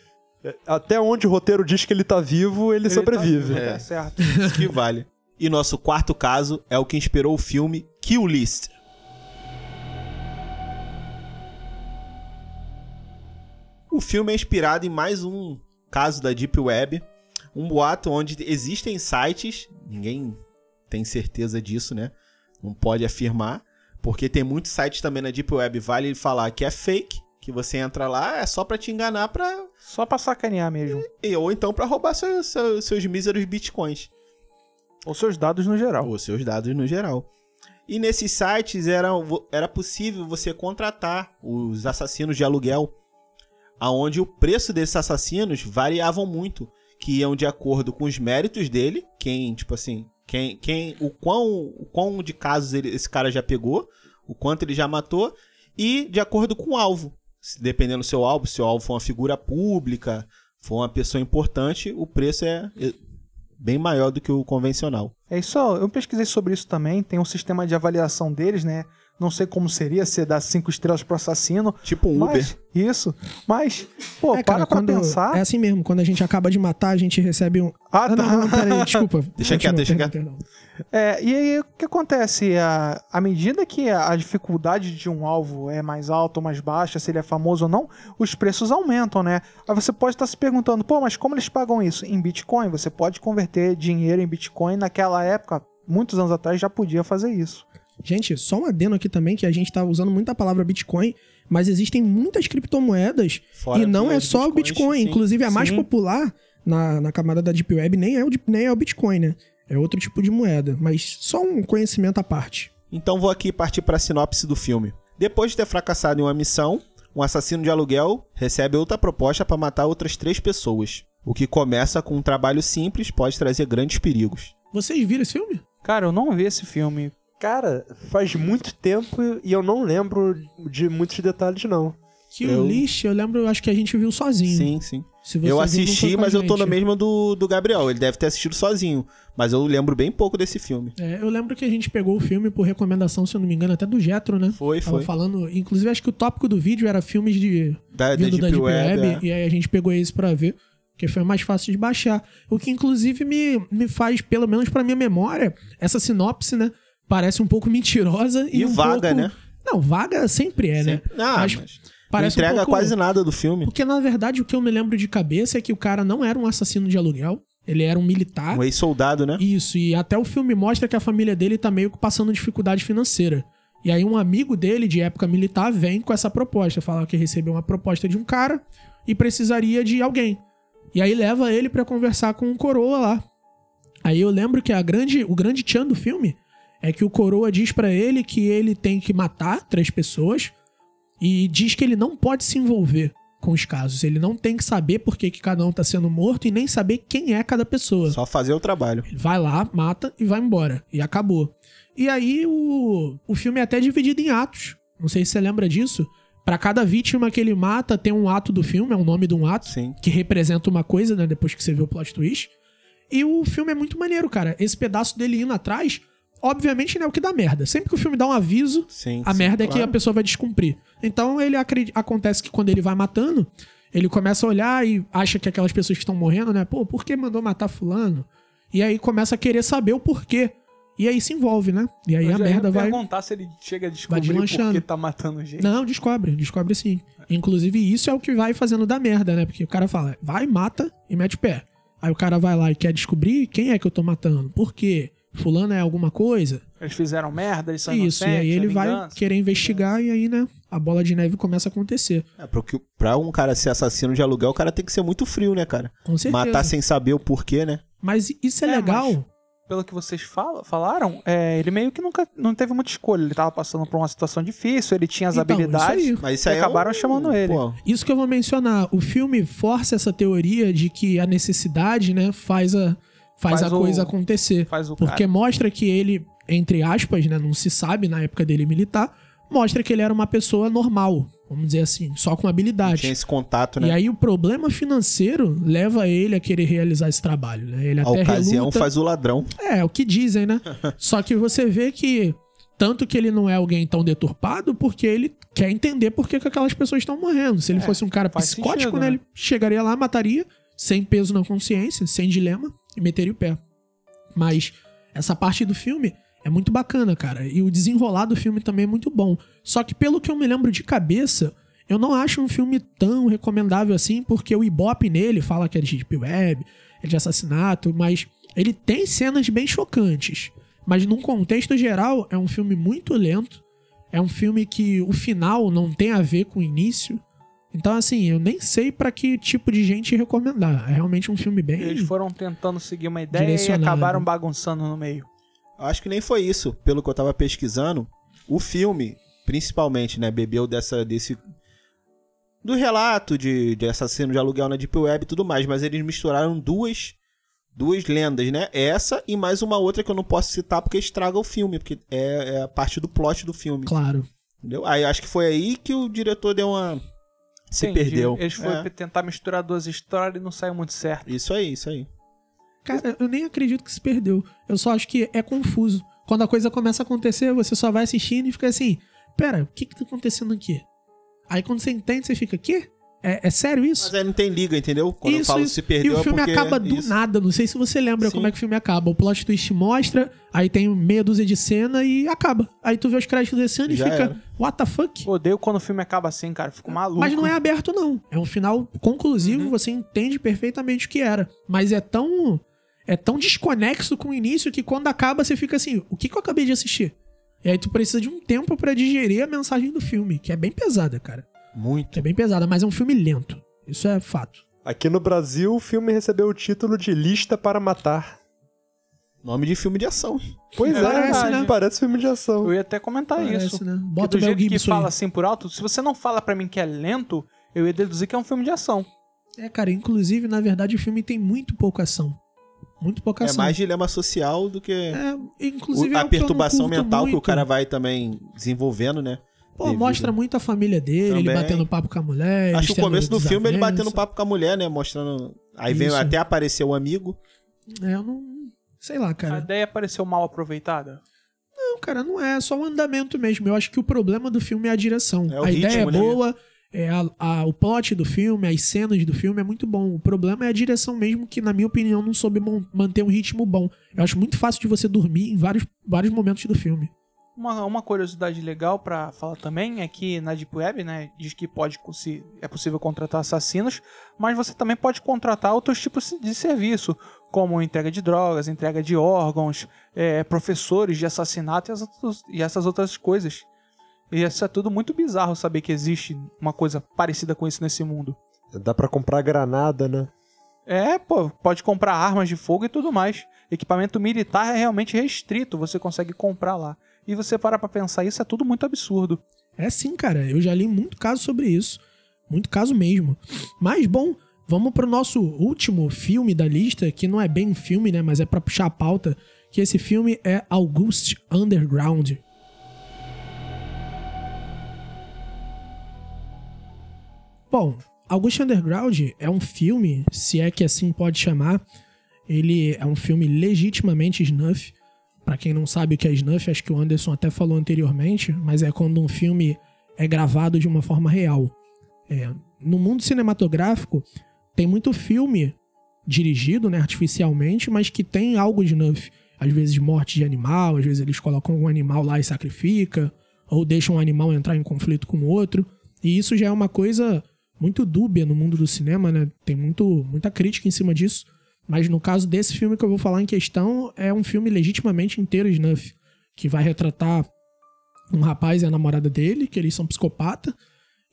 Até onde o roteiro diz que ele tá vivo, ele, sobrevive. Tá, É. tá certo. Isso que vale. E nosso quarto caso é o que inspirou o filme Kill List. O filme é inspirado em mais um caso da Deep Web, um boato onde existem sites, ninguém tem certeza disso, né? Não pode afirmar, porque tem muitos sites também na Deep Web, vale falar que é fake, que você entra lá é só pra te enganar, pra Só pra sacanear mesmo. E, ou então pra roubar seu- seu- seus míseros bitcoins. Ou seus dados no geral. Ou seus dados no geral. E nesses sites era, era possível você contratar os assassinos de aluguel, aonde o preço desses assassinos variavam muito, que iam de acordo com os méritos dele, quem, tipo assim, quem, quem o quão, o quão de casos ele- esse cara já pegou, o quanto ele já matou, e de acordo com o alvo. Dependendo do seu alvo, se o alvo for uma figura pública, for uma pessoa importante, o preço é é bem maior do que o convencional. É isso, eu pesquisei sobre isso também. Tem um sistema de avaliação deles, né? Não sei como seria se dar cinco estrelas pro assassino. Tipo um Uber. Mas, isso. Mas, pô, é, para cara, pra quando. pensar. É assim mesmo, quando a gente acaba de matar, a gente recebe um. Ah, não, tá. não, não, peraí, desculpa. Deixa quieto, deixa quieto. É, e aí o que acontece? À, à medida que a, a dificuldade de um alvo é mais alta ou mais baixa, se ele é famoso ou não, os preços aumentam, né? Aí você pode estar se perguntando, pô, mas como eles pagam isso? Em Bitcoin. Você pode converter dinheiro em Bitcoin. Naquela época, muitos anos atrás, já podia fazer isso. Gente, só um adendo aqui também, que a gente tá usando muito a palavra Bitcoin, mas existem muitas criptomoedas Fora e não é só o Bitcoin. sim. Inclusive, a mais Sim. popular na, na camada da Deep Web nem é, o, nem é o Bitcoin, né? É outro tipo de moeda. Mas só um conhecimento à parte. Então vou aqui partir para a sinopse do filme. Depois de ter fracassado em uma missão, um assassino de aluguel recebe outra proposta para matar outras três pessoas. O que começa com um trabalho simples pode trazer grandes perigos. Vocês viram esse filme? Cara, eu não vi esse filme. Cara, faz muito tempo e eu não lembro de muitos detalhes, não. Que Eu- o lixo, eu lembro, acho que a gente viu sozinho. Sim, sim. Eu assisti, mas eu tô na mesma do, do Gabriel. Ele deve ter assistido sozinho. Mas eu lembro bem pouco desse filme. É, eu lembro que a gente pegou o filme por recomendação, se eu não me engano, até do Jetro, né? Foi, Tava foi. falando, inclusive acho que o tópico do vídeo era filmes de Da, da vindo Deep, da Deep Web. Web, é. e aí a gente pegou esse pra ver, que foi mais fácil de baixar. O que inclusive me, me faz, pelo menos pra minha memória, essa sinopse, né, parece um pouco mentirosa e, E um vaga, pouco... né? Não, vaga sempre é, né? Sempre- Ah, Mas mas Parece não um entrega pouco- quase nada do filme. Porque na verdade o que eu me lembro de cabeça é que o cara não era um assassino de aluguel, ele era um militar. Um ex-soldado, né? Isso, e até o filme mostra que a família dele tá meio que passando dificuldade financeira. E aí um amigo dele, de época militar, vem com essa proposta. Fala que recebeu uma proposta de um cara e precisaria de alguém. E aí leva ele pra conversar com um coroa lá. Aí eu lembro que a grande, o grande tchan do filme é que o coroa diz pra ele que ele tem que matar três pessoas e diz que ele não pode se envolver com os casos. Ele não tem que saber por que, que cada um tá sendo morto e nem saber quem é cada pessoa. Só fazer o trabalho. Ele vai lá, mata e vai embora. E acabou. E aí o, o filme é até dividido em atos. Não sei se você lembra disso. Pra cada vítima que ele mata, tem um ato do filme, é o nome de um ato, Sim. que representa uma coisa, né? Depois que você vê o plot twist. E o filme é muito maneiro, cara. Esse pedaço dele indo atrás, obviamente não é o que dá merda. Sempre que o filme dá um aviso, Sim. a sim, merda é que claro. a pessoa vai descumprir. Então ele acontece que quando ele vai matando, ele começa a olhar e acha que aquelas pessoas que estão morrendo, né? Pô, por que mandou matar fulano? E aí começa a querer saber o porquê. E aí se envolve, né? E aí Eu a merda vai. perguntar se ele chega a descobrir por que tá matando gente. Não, descobre, descobre sim. Inclusive, isso é o que vai fazendo da merda, né? Porque o cara fala, vai, mata e mete o pé. Aí o cara vai lá e quer descobrir quem é que eu tô matando. Por quê? Fulano é alguma coisa? Eles fizeram merda, eles são Isso, e aí ele é vai vingança. querer investigar e aí, né, a bola de neve começa a acontecer. É, porque pra um cara ser assassino de aluguel, o cara tem que ser muito frio, né, cara? Com certeza. Matar sem saber o porquê, né? Mas isso é, É, legal. mas- Pelo que vocês fala- falaram, é, ele meio que nunca não teve muita escolha. Ele tava passando por uma situação difícil, ele tinha as Então, habilidades. isso aí. Mas isso E aí é acabaram um- chamando ele. Pô, Isso que eu vou mencionar. O filme força essa teoria de que a necessidade, né, faz a, faz Faz a o- coisa acontecer. Porque cara. mostra que ele, entre aspas, né, não se sabe na época dele militar, mostra que ele era uma pessoa normal, vamos dizer assim, só com habilidade. tinha esse contato, E né? aí o problema financeiro leva ele a querer realizar esse trabalho, né? Ele a até ocasião reluta. faz o ladrão. É, é o que dizem, né? Só que você vê que tanto que ele não é alguém tão deturpado porque ele quer entender por que, que aquelas pessoas estão morrendo. Se ele É, fosse um cara psicótico, sentido, né? né? Ele chegaria lá, mataria, sem peso na consciência, sem dilema, e meteria o pé. Mas essa parte do filme é muito bacana, cara. E o desenrolar do filme também é muito bom. Só que pelo que eu me lembro de cabeça, eu não acho um filme tão recomendável assim, porque o Ibope nele fala que é de Deep Web, é de assassinato, mas ele tem cenas bem chocantes. Mas num contexto geral, é um filme muito lento. É um filme que o final não tem a ver com o início. Então, assim, eu nem sei pra que tipo de gente recomendar. É realmente um filme bem. Eles foram tentando seguir uma ideia e acabaram bagunçando no meio. Eu Acho que nem foi isso. Pelo que eu tava pesquisando, o filme, principalmente, né, bebeu dessa desse do relato de, de assassino de aluguel na Deep Web e tudo mais, mas eles misturaram duas duas lendas, né? Essa e mais uma outra que eu não posso citar porque estraga o filme, porque é, é a parte do plot do filme, Claro. entendeu? Aí acho que foi aí que o diretor deu uma se Entendi. perdeu. Eles foram É, tentar misturar duas histórias e não saiu muito certo. Isso aí, isso aí. Cara, eu nem acredito que se perdeu. Eu só acho que é confuso. Quando a coisa começa a acontecer, você só vai assistindo e fica assim: pera, o que que tá acontecendo aqui? Aí quando você entende, você fica: quê? É, é sério isso? Mas aí não tem liga, entendeu? Quando eu Isso, falo isso. se perdeu E o é filme porque acaba do isso. nada. Não sei se você lembra Sim. como é que o filme acaba. O plot twist mostra, aí tem meia dúzia de cena e acaba. Aí tu vê os créditos descendo e Já fica, era. what the fuck? Odeio quando o filme acaba assim, cara. Fico maluco. Mas não é aberto, não. É um final conclusivo, você entende perfeitamente o que era. Mas é tão. É tão desconexo com o início que quando acaba você fica assim: o que, que eu acabei de assistir? E aí tu precisa de um tempo pra digerir a mensagem do filme, que é bem pesada, cara. Muito. Que é bem pesada, mas é um filme lento. Isso é fato. Aqui no Brasil, o filme recebeu o título de Lista para Matar. Nome de filme de ação. Pois É é, verdade, né? parece filme de ação. Eu ia até comentar Parece, isso. né? Que Bota do o jeito que fala aí. assim por alto, se você não fala pra mim que é lento, eu ia deduzir que é um filme de ação. É, cara, inclusive, na verdade, o filme tem muito pouca ação. Muito pouca É ação. mais dilema social do que É, inclusive, é a o que eu não perturbação mental que o muito. cara vai também desenvolvendo, né? Pô, devido. mostra muito a família dele, ele Também. batendo papo com a mulher. Acho que o começo do filme ele batendo papo com a mulher, né? Mostrando. Aí vem Isso. até aparecer o amigo. É, eu não. Sei lá, A cara. ideia pareceu mal aproveitada. Não, cara, não é só o andamento mesmo. Eu acho que o problema do filme é a direção. É o a ideia é ritmo, né? boa, é a- a- o plot do filme, as cenas do filme é muito bom. O problema é a direção mesmo, que, na minha opinião, não soube manter um ritmo bom. Eu acho muito fácil de você dormir em vários, vários momentos do filme. Uma, uma curiosidade legal pra falar também é que na Deep Web, né, diz que pode consi- é possível contratar assassinos, mas você também pode contratar outros tipos de serviço, como entrega de drogas, entrega de órgãos, é, professores de assassinato e, as outras- e essas outras coisas. E isso é tudo muito bizarro saber que existe uma coisa parecida com isso nesse mundo. Dá pra comprar granada, né? É, pô, pode comprar armas de fogo e tudo mais. Equipamento militar é realmente restrito, você consegue comprar lá. E você parar pra pensar, isso é tudo muito absurdo. É sim, cara. Eu já li muito caso sobre isso. Muito caso mesmo. Mas, bom, vamos pro nosso último filme da lista, que não é bem um filme, né? Mas é pra puxar a pauta. Que esse filme é August Underground. Bom, August Underground é um filme, se é que assim pode chamar. Ele é um filme legitimamente snuff. Pra quem não sabe o que é snuff, acho que o Anderson até falou anteriormente, mas é quando um filme é gravado de uma forma real. É, no mundo cinematográfico, tem muito filme dirigido né, artificialmente, mas que tem algo snuff. Às vezes morte de animal, às vezes eles colocam um animal lá e sacrifica, ou deixam um animal entrar em conflito com o outro. E isso já é uma coisa muito dúbia no mundo do cinema, né? Tem muito, muita crítica em cima disso. Mas no caso desse filme que eu vou falar em questão, é um filme legitimamente inteiro snuff, que vai retratar um rapaz e a namorada dele, que eles são psicopata,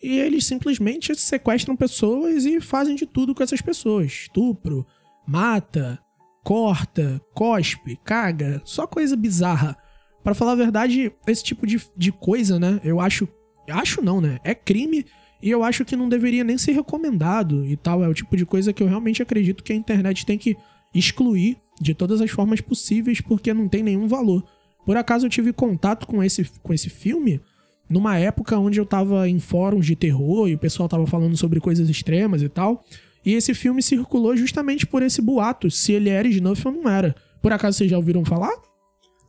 e eles simplesmente sequestram pessoas e fazem de tudo com essas pessoas. Estupro, mata, corta, cospe, caga, só coisa bizarra. Pra falar a verdade, esse tipo de, de coisa, né, eu acho... Acho não, né? É crime e eu acho que não deveria nem ser recomendado e tal. É o tipo de coisa que eu realmente acredito que a internet tem que excluir de todas as formas possíveis porque não tem nenhum valor. Por acaso eu tive contato com esse, com esse filme numa época onde eu tava em fóruns de terror e o pessoal tava falando sobre coisas extremas e tal. E esse filme circulou justamente por esse boato, se ele era snuff ou não era. Por acaso vocês já ouviram falar?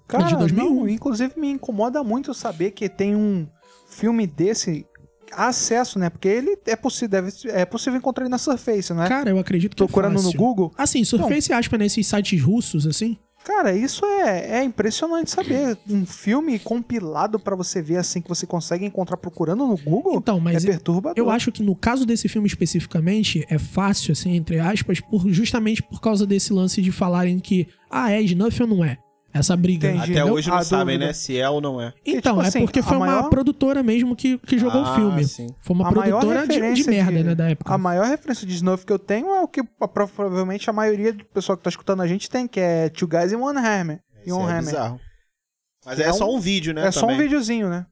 Cara, de 2001. não, inclusive me incomoda muito saber que tem um filme desse acesso, né? Porque ele é possível, deve, é possível encontrar ele na Surface, não é? Cara, eu acredito que Procurando é no fácil. Google. Assim, Surface aspa nesses sites russos, assim. Cara, isso é, é impressionante saber. Um filme compilado pra você ver assim que você consegue encontrar procurando no Google Então, mas é perturbador. Eu acho que no caso desse filme especificamente é fácil, assim, entre aspas, por, justamente por causa desse lance de falarem que, ah, é snuff ou não é? Essa briga. Entendi. Até hoje não A sabem, dúvida. né? Se é ou não é. Então, tipo é assim, porque a foi uma maior- produtora mesmo que, que jogou Ah, o filme. sim. Foi uma A produtora de, de merda, de- né, da época. A maior referência de Snuff que eu tenho é o que provavelmente a maioria do pessoal que tá escutando a gente tem, que é Two Guys in One Hammer. In Isso One é Hammer. bizarro. Mas é, é só um- vídeo, né? É só um também. videozinho, né?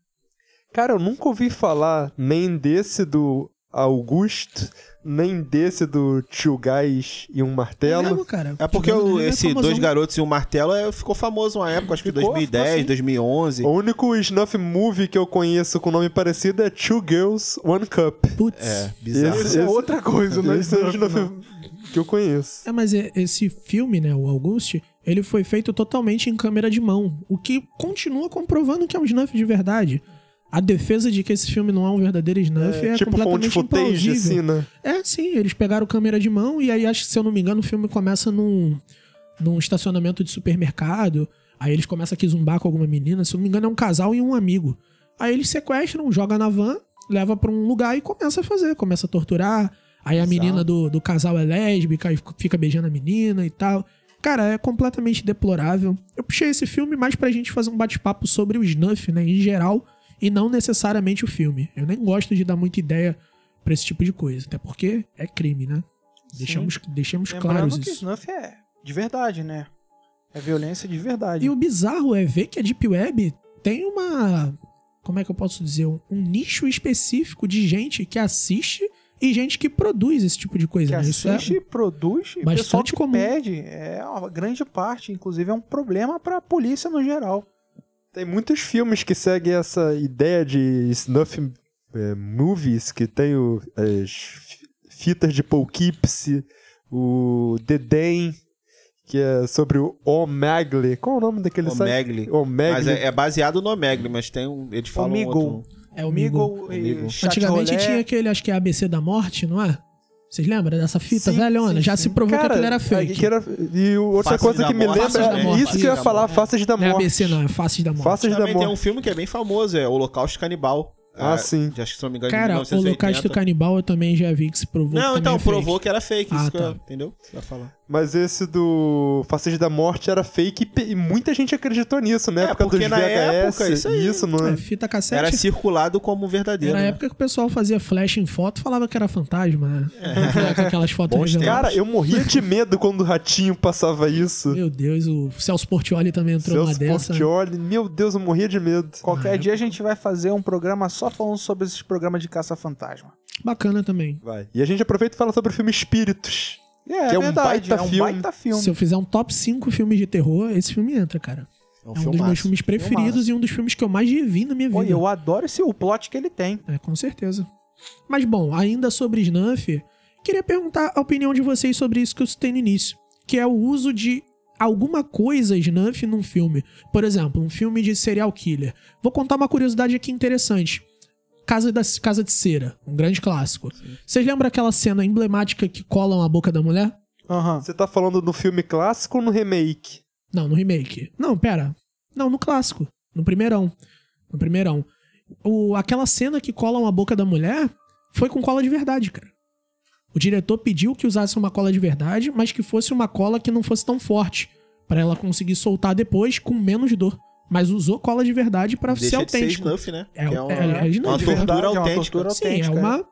Cara, eu nunca ouvi falar nem desse do Augusto, nem desse do Tio Gás e um É martelo. mesmo, cara. É porque o- é esse famosão. Dois Garotos e um Martelo é, ficou famoso uma época, acho que Ficou, 2010, ficou assim. 2011. O único snuff movie que eu conheço com nome parecido é Two Girls, One Cup. Putz. É, bizarro. Esse- é outra coisa, né? Esse é o Snuff, snuff que eu conheço. É, mas é- esse filme, né, o Auguste, ele foi feito totalmente em câmera de mão, o que continua comprovando que é um snuff de verdade. A defesa de que esse filme não é um verdadeiro snuff é, tipo fonte completamente footage, implausível. assim, né? É, sim, eles pegaram câmera de mão e aí, acho que, se eu não me engano, o filme começa num, num estacionamento de supermercado. Aí eles começam a zumbar com alguma menina. Se eu não me engano, é um casal e um amigo. Aí eles sequestram, joga na van, leva pra um lugar e começa a fazer. Começa a torturar. Aí a menina do, do casal é lésbica e fica beijando a menina e tal. Cara, é completamente deplorável. Eu puxei esse filme mais pra gente fazer um bate-papo sobre o snuff, né, em geral, e não necessariamente o filme. Eu nem gosto de dar muita ideia pra esse tipo de coisa, até porque é crime, né? Deixamos, deixemos Lembrando claros que isso. Snuff é de verdade, né? É violência de verdade. E o bizarro é ver que a Deep Web tem uma. Como é que eu posso dizer? Um, um nicho específico de gente que assiste e gente que produz esse tipo de coisa. que né? Isso assiste, é produz, e o bastante pessoal que comum. pede, é uma grande parte, inclusive é um problema pra polícia no geral. Tem muitos filmes que seguem essa ideia de snuff é, movies, que tem o- as fi- fitas de Poughkeepsie, o Dedem, que é sobre o Omegle. Qual é o nome daquele site? Omegle. Omegle. Mas é, é baseado no Omegle, mas tem um. Eles falam Omegle. outro. É o Migo. Migo e Amigo. Chat Antigamente Rolé. tinha aquele, acho que é ABC da Morte, não é? Vocês lembram dessa fita Sim, velhona? sim, Já sim. se provou que Cara, aquilo era fake. que era- E o- outra Faces coisa que me Morte, lembra, Morte. isso que eu ia Faces da falar, Morte. Faces da Não é Morte. ABC, não, é Faces da Morte. Faces da Também tem Morte. um filme que é bem famoso, é Holocausto Canibal. Ah, É, sim. Acho que se não me engano, Cara, o 1980. Holocausto Canibal eu também já vi que se provou que Não, então, é fake. provou que era fake, Ah, isso que eu- tá. entendeu? Você vai falar. Mas esse do Faces da Morte era fake e e muita gente acreditou nisso, na É, época dos porque na VHS. época, isso aí. isso não É, fita cassete. Era circulado como verdadeiro. Era a né? época que o pessoal fazia flash em foto e falava que era fantasma, né? É. Com aquelas fotos Bons. Cara, eu morria de medo quando o Ratinho passava isso. Meu Deus, o Celso Portioli também entrou numa Celso dessa. Portioli, meu Deus, eu morria de medo. Qualquer Ah, dia a gente vai fazer um programa só falando sobre esses programas de caça-fantasma. Bacana também. Vai. E a gente aproveita e fala sobre o filme Espíritos. É, Que é um verdade, baita é um filme. baita filme. Se eu fizer um top 5 filmes de terror, esse filme entra, cara. É um, É um dos meus filmes preferidos Filmaço. e um dos filmes que eu mais vi na minha Pô, vida. eu adoro esse o plot que ele tem. É, com certeza. Mas bom, ainda sobre Snuff, queria perguntar a opinião de vocês sobre isso que eu citei no início, que é o uso de alguma coisa Snuff num filme. Por exemplo, um filme de serial killer. Vou contar uma curiosidade aqui interessante. Casa, da, Casa de Cera, um grande clássico. Vocês lembram aquela cena emblemática que colam a boca da mulher? Aham. Você tá falando no filme clássico ou no remake? Não, no remake. Não, pera. Não, no clássico. No primeirão. No primeirão. O, aquela cena que colam a boca da mulher foi com cola de verdade, cara. O diretor pediu que usasse uma cola de verdade, mas que fosse uma cola que não fosse tão forte. Pra ela conseguir soltar depois com menos dor. Mas usou cola de verdade pra ser Deixa de ser autêntico. Snuff, né? É, Que é, uma, é, é uma tortura é uma autêntica. Sim, é uma,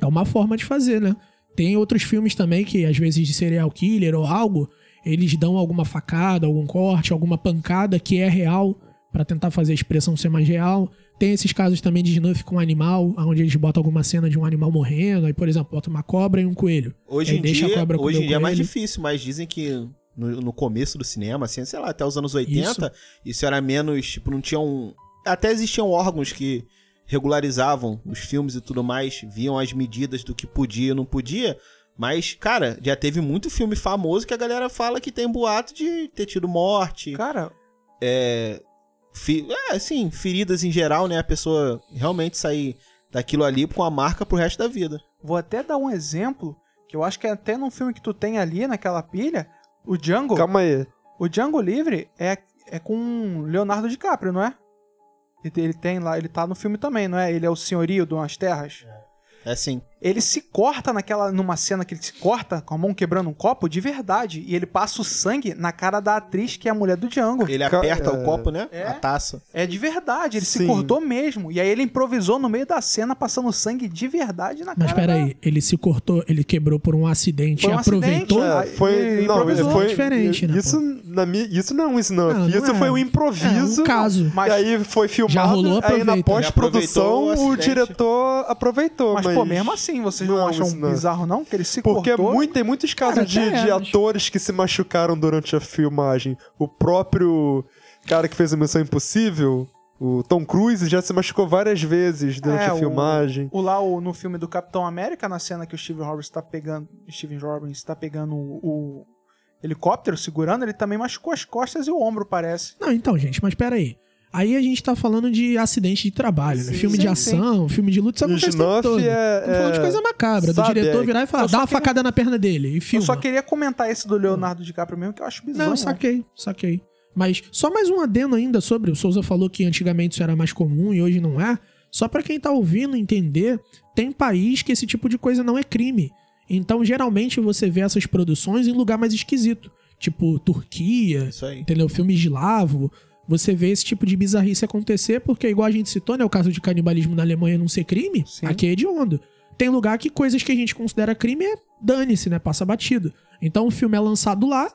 é uma forma de fazer, né? Tem outros filmes também que, às vezes, de serial killer ou algo, eles dão alguma facada, algum corte, alguma pancada que é real pra tentar fazer a expressão ser mais real. Tem esses casos também de snuff com animal, onde eles botam alguma cena de um animal morrendo, aí, por exemplo, bota uma cobra e um coelho. Hoje em deixa a dia, hoje em dia é mais difícil, mas dizem que no, no começo do cinema, assim, sei lá, até os anos 80, isso, era menos, tipo, não tinham... Até existiam órgãos que regularizavam os filmes e tudo mais, viam as medidas do que podia e não podia, mas, cara, já teve muito filme famoso que a galera fala que tem boato de ter tido morte, Cara, é, fi- é, assim, feridas em geral, né? A pessoa realmente sair daquilo ali com a marca pro resto da vida. vou até dar um exemplo, que eu acho que é até num filme que tu tem ali, naquela pilha, o Django. Calma aí. O Django Livre é, é com Leonardo DiCaprio, não é? Ele, ele tem lá, ele tá no filme também, não é? Ele é o senhorio de umas terras. É assim. Ele se corta naquela numa cena que ele se corta com a mão quebrando um copo de verdade e ele passa o sangue na cara da atriz que é a mulher do Django. Ele aperta é. o copo, né? É. A taça. É de verdade, ele se Sim. cortou mesmo. E aí ele improvisou no meio da cena passando sangue de verdade na Mas cara. peraí, ele se cortou, ele quebrou por um acidente Foi e um aproveitou. acidente, É, foi, não, foi Diferente, né, Isso, na minha, isso não é um snuff, Não, não isso é. foi um É improviso. um caso. Mas- e aí foi filmado, Já rolou, aí na pós-produção o o diretor aproveitou. Mas, Mas, pô, mesmo assim, vocês não, não é acham snuff. bizarro, não? Que ele se Porque é cortou. muito, tem muitos casos Cara, de, de é, mas- atores que se machucaram durante a filmagem. O próprio cara que fez a Missão Impossível, o Tom Cruise, já se machucou várias vezes durante É, a o- filmagem. O lá o- no filme do Capitão América, na cena que o Steven Robbins tá pegando. Steven Robbins tá pegando o, o helicóptero, segurando, ele também machucou as costas e o ombro, parece. Não, então, gente, mas peraí. Aí a gente tá falando de acidente de trabalho, né? Sim, Filme de sim, ação, filme de luta, isso acontece o todo. é- Estamos falando de é- coisa macabra, sabe, do diretor é- virar e falar, dá uma queria- facada na perna dele e filma. Eu só queria comentar esse do Leonardo DiCaprio mesmo, que eu acho bizarro. Não, saquei, saquei. Mas só mais um adendo ainda sobre, o Souza falou que antigamente isso era mais comum e hoje não é. Só pra quem tá ouvindo entender, tem país que esse tipo de coisa não é crime. Então, geralmente você vê essas produções em lugar mais esquisito, tipo Turquia, aí. entendeu? Filme eslavo. Você vê esse tipo de bizarrice acontecer, porque igual a gente citou, né, o caso de canibalismo na Alemanha não ser crime, Sim. aqui é hediondo. Tem lugar que coisas que a gente considera crime é dane-se, né, passa batido. Então o filme é lançado lá,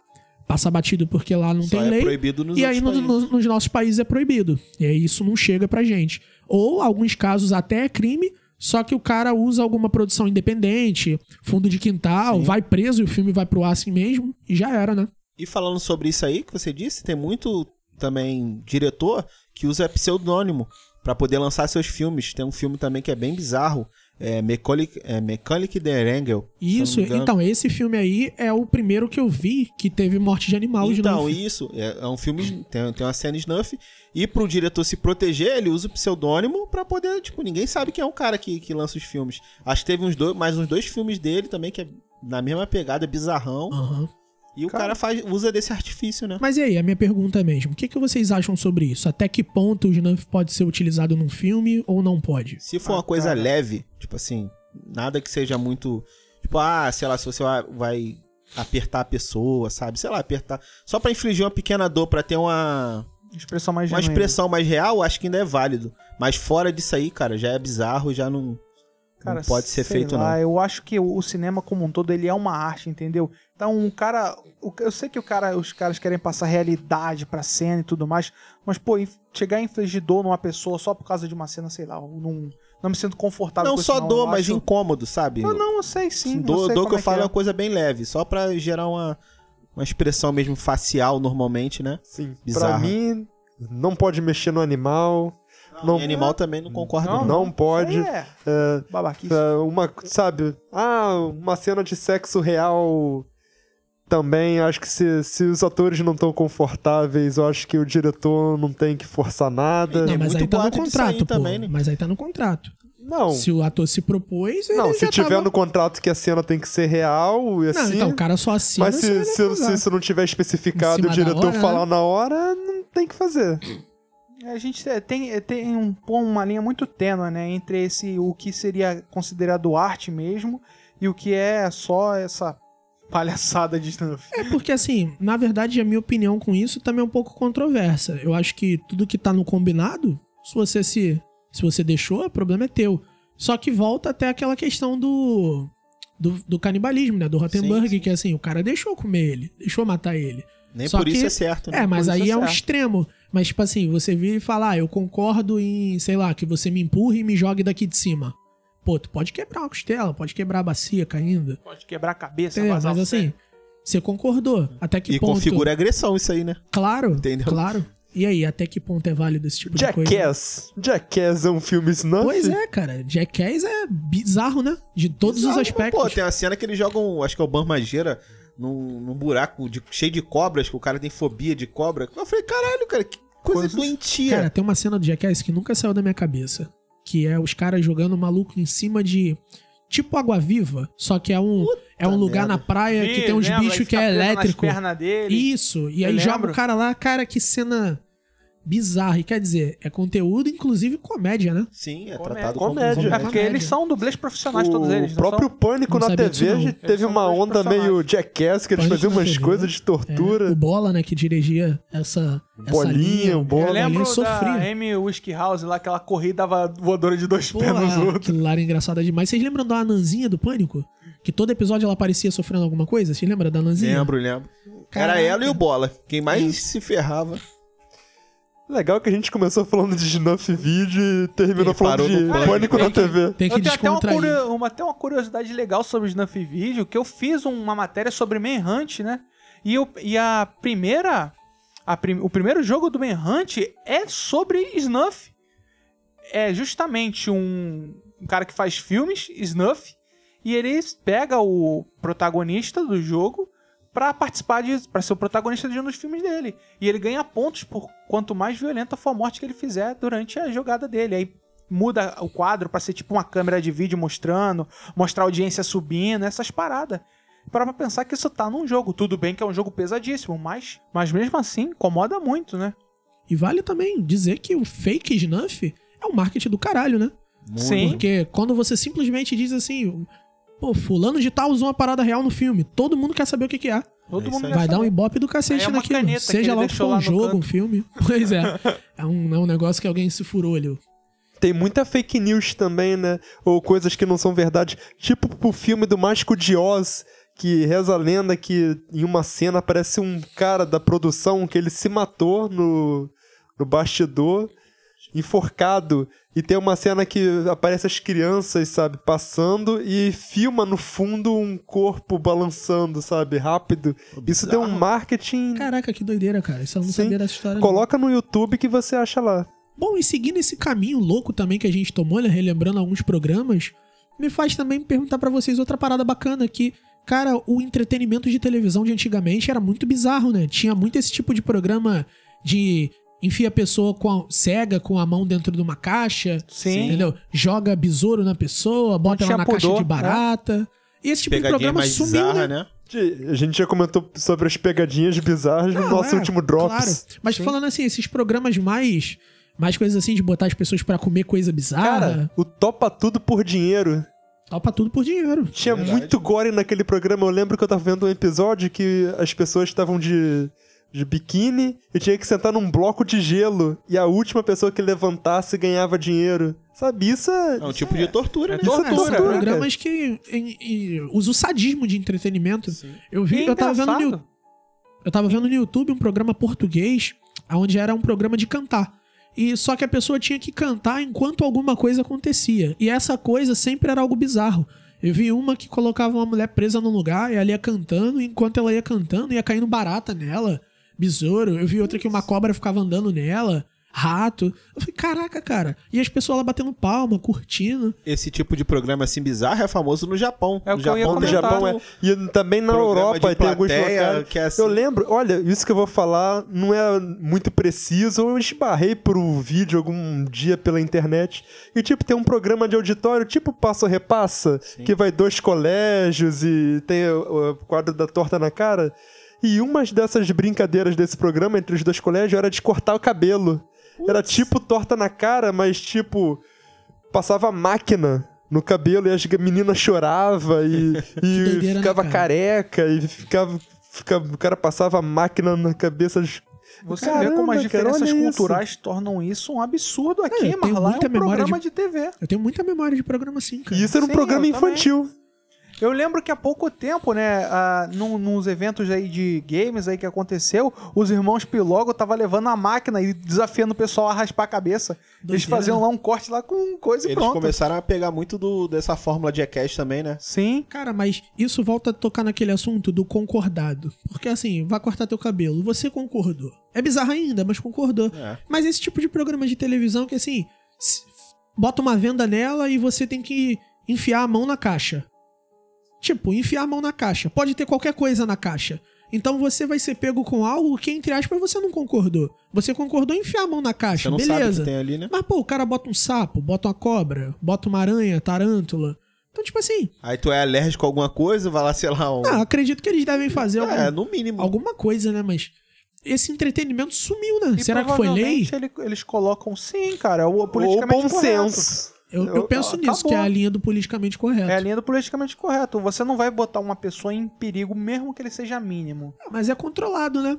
passa batido porque lá não Só tem é lei. proibido nos E aí no- no- nos nossos países é proibido. E aí isso não chega pra gente. Ou alguns casos até é crime, só que o cara usa alguma produção independente, fundo de quintal, Sim. vai preso e o filme vai pro ar assim mesmo, e já era, né? E falando sobre isso aí que você disse, tem muito também diretor que usa pseudônimo pra poder lançar seus filmes. Tem um filme também que é bem bizarro, é Mechanic, é Mechanic the Angel. Isso, então, esse filme aí é o primeiro que eu vi que teve morte de animal de Então, novo. isso, é, é um filme, tem, tem uma cena snuff, e pro diretor se proteger, ele usa o pseudônimo pra poder, tipo, ninguém sabe quem é o cara que, que lança os filmes. Acho que teve uns dois, mais uns dois filmes dele também, que é na mesma pegada, bizarrão, Aham. E o Cara. cara faz, usa desse artifício, né? Mas e aí, a minha pergunta é mesmo, o que, que vocês acham sobre isso? Até que ponto o Snuff pode ser utilizado num filme ou não pode? Se for Ah, uma coisa cara. leve, tipo assim, nada que seja muito. Tipo, ah, sei lá, se você vai, vai apertar a pessoa, sabe? Sei lá, apertar. Só pra infligir uma pequena dor, pra ter uma, Expressão mais uma genuína. expressão mais real, acho que ainda é válido. Mas fora disso aí, cara, já é bizarro, já não, Cara, não pode ser feito, lá, não. Eu acho que o cinema como um todo ele é uma arte, entendeu? Então, um cara, eu sei que o cara, os caras querem passar realidade pra cena e tudo mais, mas pô, chegar a infligir dor numa pessoa só por causa de uma cena, sei lá, eu não, me sinto confortável Não com só isso, dor, Eu mas acho- incômodo, sabe? Não, não, eu sei sim. dor, eu sei dor que eu é falo é é. uma coisa bem leve, só pra gerar uma, uma expressão mesmo facial normalmente, né? Sim. Pra Bizarro. mim, não pode mexer no animal. Não, E animal também não concorda, Não, não. não pode. É, É, babaquice. é, uma, sabe? Ah, uma cena de sexo real também. Acho que se, se os atores não estão confortáveis, eu acho que o diretor não tem que forçar nada. Não, tem mas muito aí tá no contrato, pô. também, né? Mas aí tá no contrato. Não. Se o ator se propôs, ele Não, se já tiver tava... no contrato que a cena tem que ser real, e Não, assim. então o cara só assina mas se se, se, se isso não tiver especificado e o diretor hora, falar né? na hora, não tem que fazer. A gente é, tem, tem um, uma linha muito tênue, né? Entre esse, o que seria considerado arte mesmo e o que é só essa palhaçada de snuff. É porque, assim, na verdade, a minha opinião com isso também é um pouco controversa. Eu acho que tudo que tá no combinado, se você se, se você deixou, o problema é teu. Só que volta até aquela questão do, do, do canibalismo, né? Do Rottenberg, Sim, sim. que assim, o cara deixou comer ele, deixou matar ele. Nem Só por isso que- é certo, né? É, mas isso aí é é um extremo. Mas, tipo assim, você vira e fala, ah, eu concordo em, sei lá, que você me empurre e me jogue daqui de cima. Pô, tu pode quebrar uma costela, pode quebrar a bacia caindo. Pode quebrar a cabeça, Entendeu? Mas assim, você concordou. Até que E ponto. configura agressão isso aí, né? Claro, Entendeu? claro. E aí, até que ponto é válido esse tipo de coisa? Jackass. Jackass é um filme snuff? Pois é, cara. Jackass é bizarro, né? De todos Bizarro, os aspectos. Pô, tem uma cena que eles jogam, acho que é o Banmageira, num, num buraco de- cheio de cobras, que o cara tem fobia de cobra. Eu falei, caralho, cara, que coisa Coisas- doentia. Cara, tem uma cena do Jackass que nunca saiu da minha cabeça. Que é os caras jogando maluco em cima de. Tipo água viva. Só que é um, é um lugar na praia que Ih, tem uns lembra? Bichos que é elétrico. pernas dele. Isso. E aí joga o cara lá, cara, que cena bizarra. E quer dizer, é conteúdo, inclusive comédia, né? Sim, é Comédia. tratado Comédia. como É porque Comédia. eles são dublês profissionais, todos o eles. não próprio são? Pânico Não na TV teve uma onda meio jackass, que eles Pânico faziam umas TV. coisas de É, tortura. o Bola, né, que dirigia essa, essa Bolinha, linha. o Bola. Eu lembro da sofria. Amy Whiskey House lá, que ela corria e dava voadora de dois pés nos outros. aquilo lá era engraçado demais. Vocês lembram da Ananzinha do Pânico? Que todo episódio ela aparecia sofrendo alguma coisa? Vocês lembram da Ananzinha? Lembro, lembro. Caraca. Era ela e o Bola. Quem mais se ferrava. Legal que a gente começou falando de Snuff Video e terminou E falando de Pânico. Pânico na TV. Tem que Eu tenho até uma, uma- até uma curiosidade legal sobre o Snuff Video, que eu fiz uma matéria sobre Manhunt, né? E, eu, e a primeira... a prim- o primeiro jogo do Manhunt é sobre Snuff. É justamente um, um cara que faz filmes, Snuff, e ele pega o protagonista do jogo pra participar de para ser o protagonista de um dos filmes dele. E ele ganha pontos por quanto mais violenta for a morte que ele fizer durante a jogada dele. Aí muda o quadro pra ser tipo uma câmera de vídeo mostrando, mostrar a audiência subindo, essas paradas. Para pra pensar que isso tá num jogo. Tudo bem que é um jogo pesadíssimo, mas, mas mesmo assim incomoda muito, né? E vale também dizer que o fake snuff é um marketing do caralho, né? Sim. Porque quando você simplesmente diz assim, pô, fulano de tal usou uma parada real no filme, todo mundo quer saber o que, que é. Todo É mundo Vai dar um ibope do cacete é naquilo. caneta que Seja lá o que for um jogo, canto. um filme. Pois é. É um, é um negócio que alguém se furou ali. Tem muita fake news também, né? Ou coisas que não são verdade. Tipo o filme do Mágico de Oz, que reza a lenda que em uma cena aparece um cara da produção que ele se matou no, no bastidor, enforcado. E tem uma cena que aparece as crianças, sabe, passando e filma no fundo um corpo balançando, sabe, rápido. Isso tem um marketing. Caraca, que doideira, cara. Isso eu não Sim. sabia dessa história. não. Coloca no YouTube que você acha lá. Bom, e seguindo esse caminho louco também que a gente tomou, né, relembrando alguns programas, me faz também perguntar pra vocês outra parada bacana que, cara, o entretenimento de televisão de antigamente era muito bizarro, né? Tinha muito esse tipo de programa de enfia a pessoa com a, cega com a mão dentro de uma caixa, Sim. entendeu? Joga besouro na pessoa, bota ela na caixa pudor, de né? barata. E esse tipo de Pegadinha programa mais sumiu, bizarra, né? né? A gente já comentou sobre as pegadinhas bizarras no nosso é, último Drops. Claro. Mas falando assim, esses programas mais. Mais coisas assim de botar as pessoas pra comer coisa bizarra. Cara, o Topa Tudo por Dinheiro. topa tudo por dinheiro. Tinha Verdade. muito gore naquele programa. Eu lembro que eu tava vendo um episódio que as pessoas estavam de, de biquíni e tinha que sentar num bloco de gelo. E a última pessoa que levantasse ganhava dinheiro. Sabe, isso é. É um tipo de tortura, né? Isso é É, são tortura, né, programas que em- em- usa o sadismo de entretenimento. Sim. Eu vi, E eu tava vendo no, eu tava vendo no YouTube um programa português, onde era um programa de cantar. E só que a pessoa tinha que cantar enquanto alguma coisa acontecia. E essa coisa sempre era algo bizarro. Eu vi uma que colocava uma mulher presa num lugar e ela ia cantando, e enquanto ela ia cantando, ia caindo barata nela, besouro. Eu vi outra que uma cobra ficava andando nela, rato. Eu falei, caraca, cara. E as pessoas lá batendo palma, curtindo. Esse tipo de programa assim bizarro é famoso no Japão. É o no que eu ia Japão No. Japão é. E também na programa Europa tem alguns locais. que é assim. Eu lembro, olha, isso que eu vou falar não é muito preciso. Eu esbarrei por um vídeo algum dia pela internet. E, tipo, tem um programa de auditório, tipo Passo Repassa, que vai dois colégios e tem o, o quadro da torta na cara. E uma dessas brincadeiras desse programa entre os dois colégios era de cortar o cabelo. Era tipo torta na cara, mas tipo. Passava máquina no cabelo e as meninas choravam e, e né, ficava cara? careca e ficava, ficava. O cara passava máquina na cabeça. dos- Você Caramba, vê como as cara, diferenças isso. culturais tornam isso um absurdo aqui, eu mas lá é um programa de- de... TV. Eu tenho muita memória de programa assim, cara. E isso era um Sim, programa eu também. Eu lembro que há pouco tempo, né, ah, num, nos eventos aí de games aí que aconteceu, os irmãos Pilogo tava levando a máquina e desafiando o pessoal a raspar a cabeça. Eles Doideira, faziam né? lá um corte lá com coisa e Eles pronto. começaram a pegar muito do, dessa fórmula de Jackass também, né? Sim. Cara, mas isso volta a tocar naquele assunto do concordado. Porque assim, vai cortar teu cabelo, você concordou. É bizarro ainda, mas concordou. É. Mas esse tipo de programa de televisão que assim, bota uma venda nela e você tem que enfiar a mão na caixa. Tipo, enfiar a mão na caixa. Pode ter qualquer coisa na caixa. Então você vai ser pego com algo que, entre aspas, você não concordou. Você concordou em enfiar a mão na caixa, Você não sabe o beleza. que tem ali, né? Mas, pô, o cara bota um sapo, bota uma cobra, bota uma aranha, tarântula. Então, tipo assim, Aí tu é alérgico a alguma coisa, vai lá, sei lá, um... ah, acredito que eles devem fazer algum- É, no mínimo. alguma coisa, né? Mas esse entretenimento sumiu, né? E Será que foi lei? eles colocam sim, cara. O Ou politicamente bom correto. senso. Eu, eu Eu- penso nisso, acabou. que é a linha do politicamente correto. É a linha do politicamente correto. Você não vai botar uma pessoa em perigo, mesmo que ele seja mínimo. Mas é controlado, né?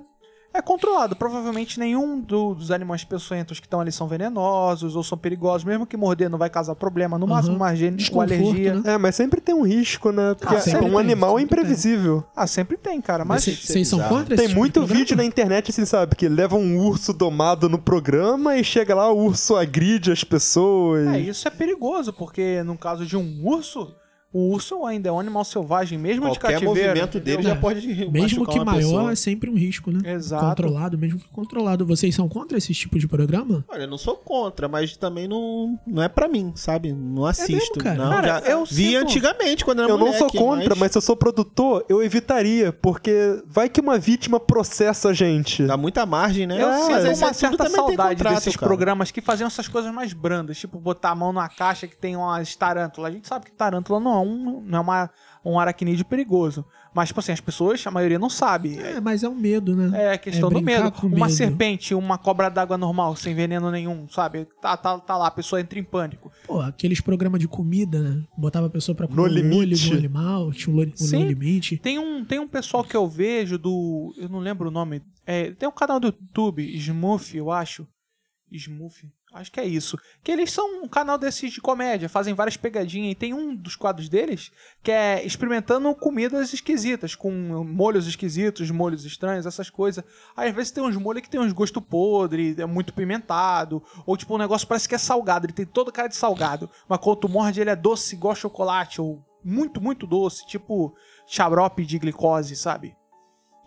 É controlado. Provavelmente nenhum do- dos animais peçonhentos que estão ali são venenosos ou são perigosos. Mesmo que morder não vai causar problema. No máximo Aham. uma uma Desconforto, alergia. né? É, mas sempre tem um risco, né? Porque Ah, um tem, animal é sempre tem. imprevisível. Ah, sempre tem, cara. Mas Vocês são contra esse Tem tipo muito vídeo na internet, assim, sabe? Que leva um urso domado no programa e chega lá, o urso agride as pessoas. é, isso é perigoso, porque no caso de um urso, o urso ainda é um animal selvagem, mesmo de Qualquer cativeiro. movimento dele já É. pode Mesmo que uma maior, pessoa. é sempre um risco, né? Exato. Controlado, mesmo que controlado. Vocês são contra esse tipo de programa? Olha, eu não sou contra, mas também não, não é pra mim, sabe? Não assisto. mesmo, cara? Não, Cara, já eu vi sinto- antigamente quando era Eu não moleque, sou contra, mas... se eu sou produtor, eu evitaria, porque vai que uma vítima processa a gente. Dá muita margem, né? Eu É, sinto mas uma tudo certa também tem saudade contrato, desses cara. programas que faziam essas coisas mais brandas, tipo botar a mão numa caixa que tem umas tarântulas. A gente sabe que tarântula não é um, não é uma, um aracnídeo perigoso. Mas, tipo assim, as pessoas, a maioria não sabe. É, mas é um medo, né? É a questão É do medo. Uma medo. serpente, uma cobra d'água normal, sem veneno nenhum, sabe? Tá, tá, tá lá, a pessoa entra em pânico. Pô, aqueles programas de comida, né? Botava a pessoa pra comer No o olho limite. do animal, tinha um, um Sim. limite. Tem um, tem um pessoal que eu vejo do. Eu não lembro o nome. É, tem um canal do YouTube, Smooth, eu acho. Smooth. Acho que é isso. Que eles são um canal desses de comédia, fazem várias pegadinhas. E tem um dos quadros deles que é experimentando comidas esquisitas, com molhos esquisitos, molhos estranhos, essas coisas. Aí às vezes tem uns molhos que tem uns gosto podre, é muito pimentado. Ou tipo, um negócio parece que é salgado, ele tem toda cara de salgado. Mas quando tu morde, ele é doce igual chocolate, ou muito, muito doce, tipo xarope de glicose, sabe?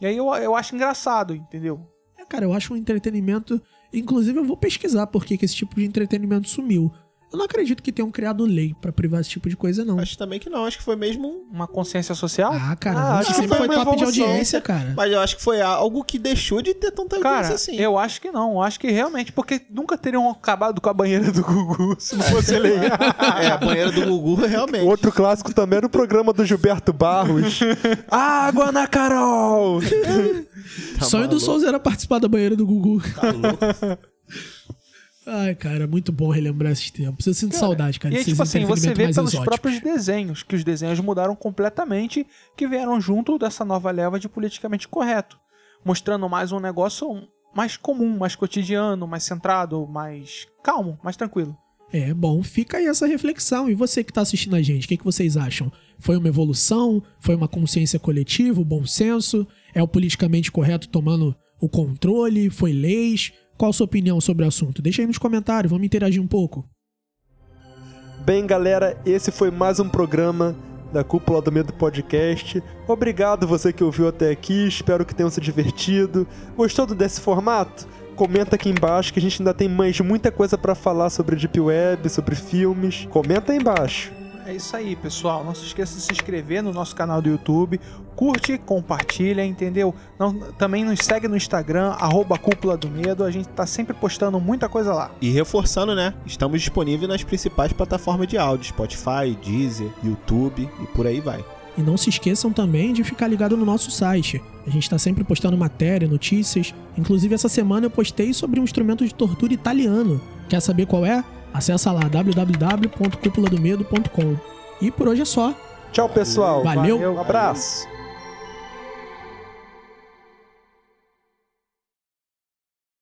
E aí eu, eu acho engraçado, entendeu? É, cara, eu acho um entretenimento. Inclusive, eu vou pesquisar por que, esse tipo de entretenimento sumiu. Eu não acredito que tenham criado lei pra privar esse tipo de coisa, não. Acho também que não, acho que foi mesmo um. Uma consciência social? Ah, cara, Ah, a acho gente que sempre foi foi top de audiência, cara. Mas eu acho que foi algo que deixou de ter tanta audiência Cara, assim. eu acho que não. Eu acho que realmente, porque nunca teriam acabado com a banheira do Gugu se não fosse legal. É, a banheira do Gugu realmente. Outro clássico também era o programa do Gilberto Barros. Água na Carol! Tá Sonho do maluco, Souza era participar da banheira do Gugu. tá louco. Ai, cara, muito bom relembrar esses tempos. Eu sinto saudade, cara. E aí, tipo assim, você vê pelos exóticos. próprios desenhos, que os desenhos mudaram completamente, que vieram junto dessa nova leva de politicamente correto. Mostrando mais um negócio mais comum, mais cotidiano, mais centrado, mais calmo, mais tranquilo. É, bom, fica aí essa reflexão. E você que tá assistindo a gente, o que, que vocês acham? Foi uma evolução? Foi uma consciência coletiva, o bom senso? É o politicamente correto tomando o controle? Foi leis? Qual a sua opinião sobre o assunto? Deixa aí nos comentários, vamos interagir um pouco. Bem, galera, esse foi mais um programa da Cúpula do Medo Podcast. Obrigado você que ouviu até aqui, espero que tenham se divertido. Gostou desse formato? Comenta aqui embaixo que a gente ainda tem mais muita coisa pra falar sobre Deep Web, sobre filmes. Comenta aí embaixo. É isso aí, pessoal. Não se esqueça de se inscrever no nosso canal do YouTube. Curte, compartilha, entendeu? Não- também nos segue no Instagram, arroba Cúpula do Medo. A gente tá sempre postando muita coisa lá. E reforçando, né? Estamos disponíveis nas principais plataformas de áudio: Spotify, Deezer, YouTube e por aí vai. E não se esqueçam também de ficar ligado no nosso site. A gente está sempre postando matéria, notícias. Inclusive, essa semana eu postei sobre um instrumento de tortura italiano. Quer saber qual é? Acesse lá www.cupuladomedo.com. E por hoje é só. Tchau, pessoal. Valeu. Um abraço.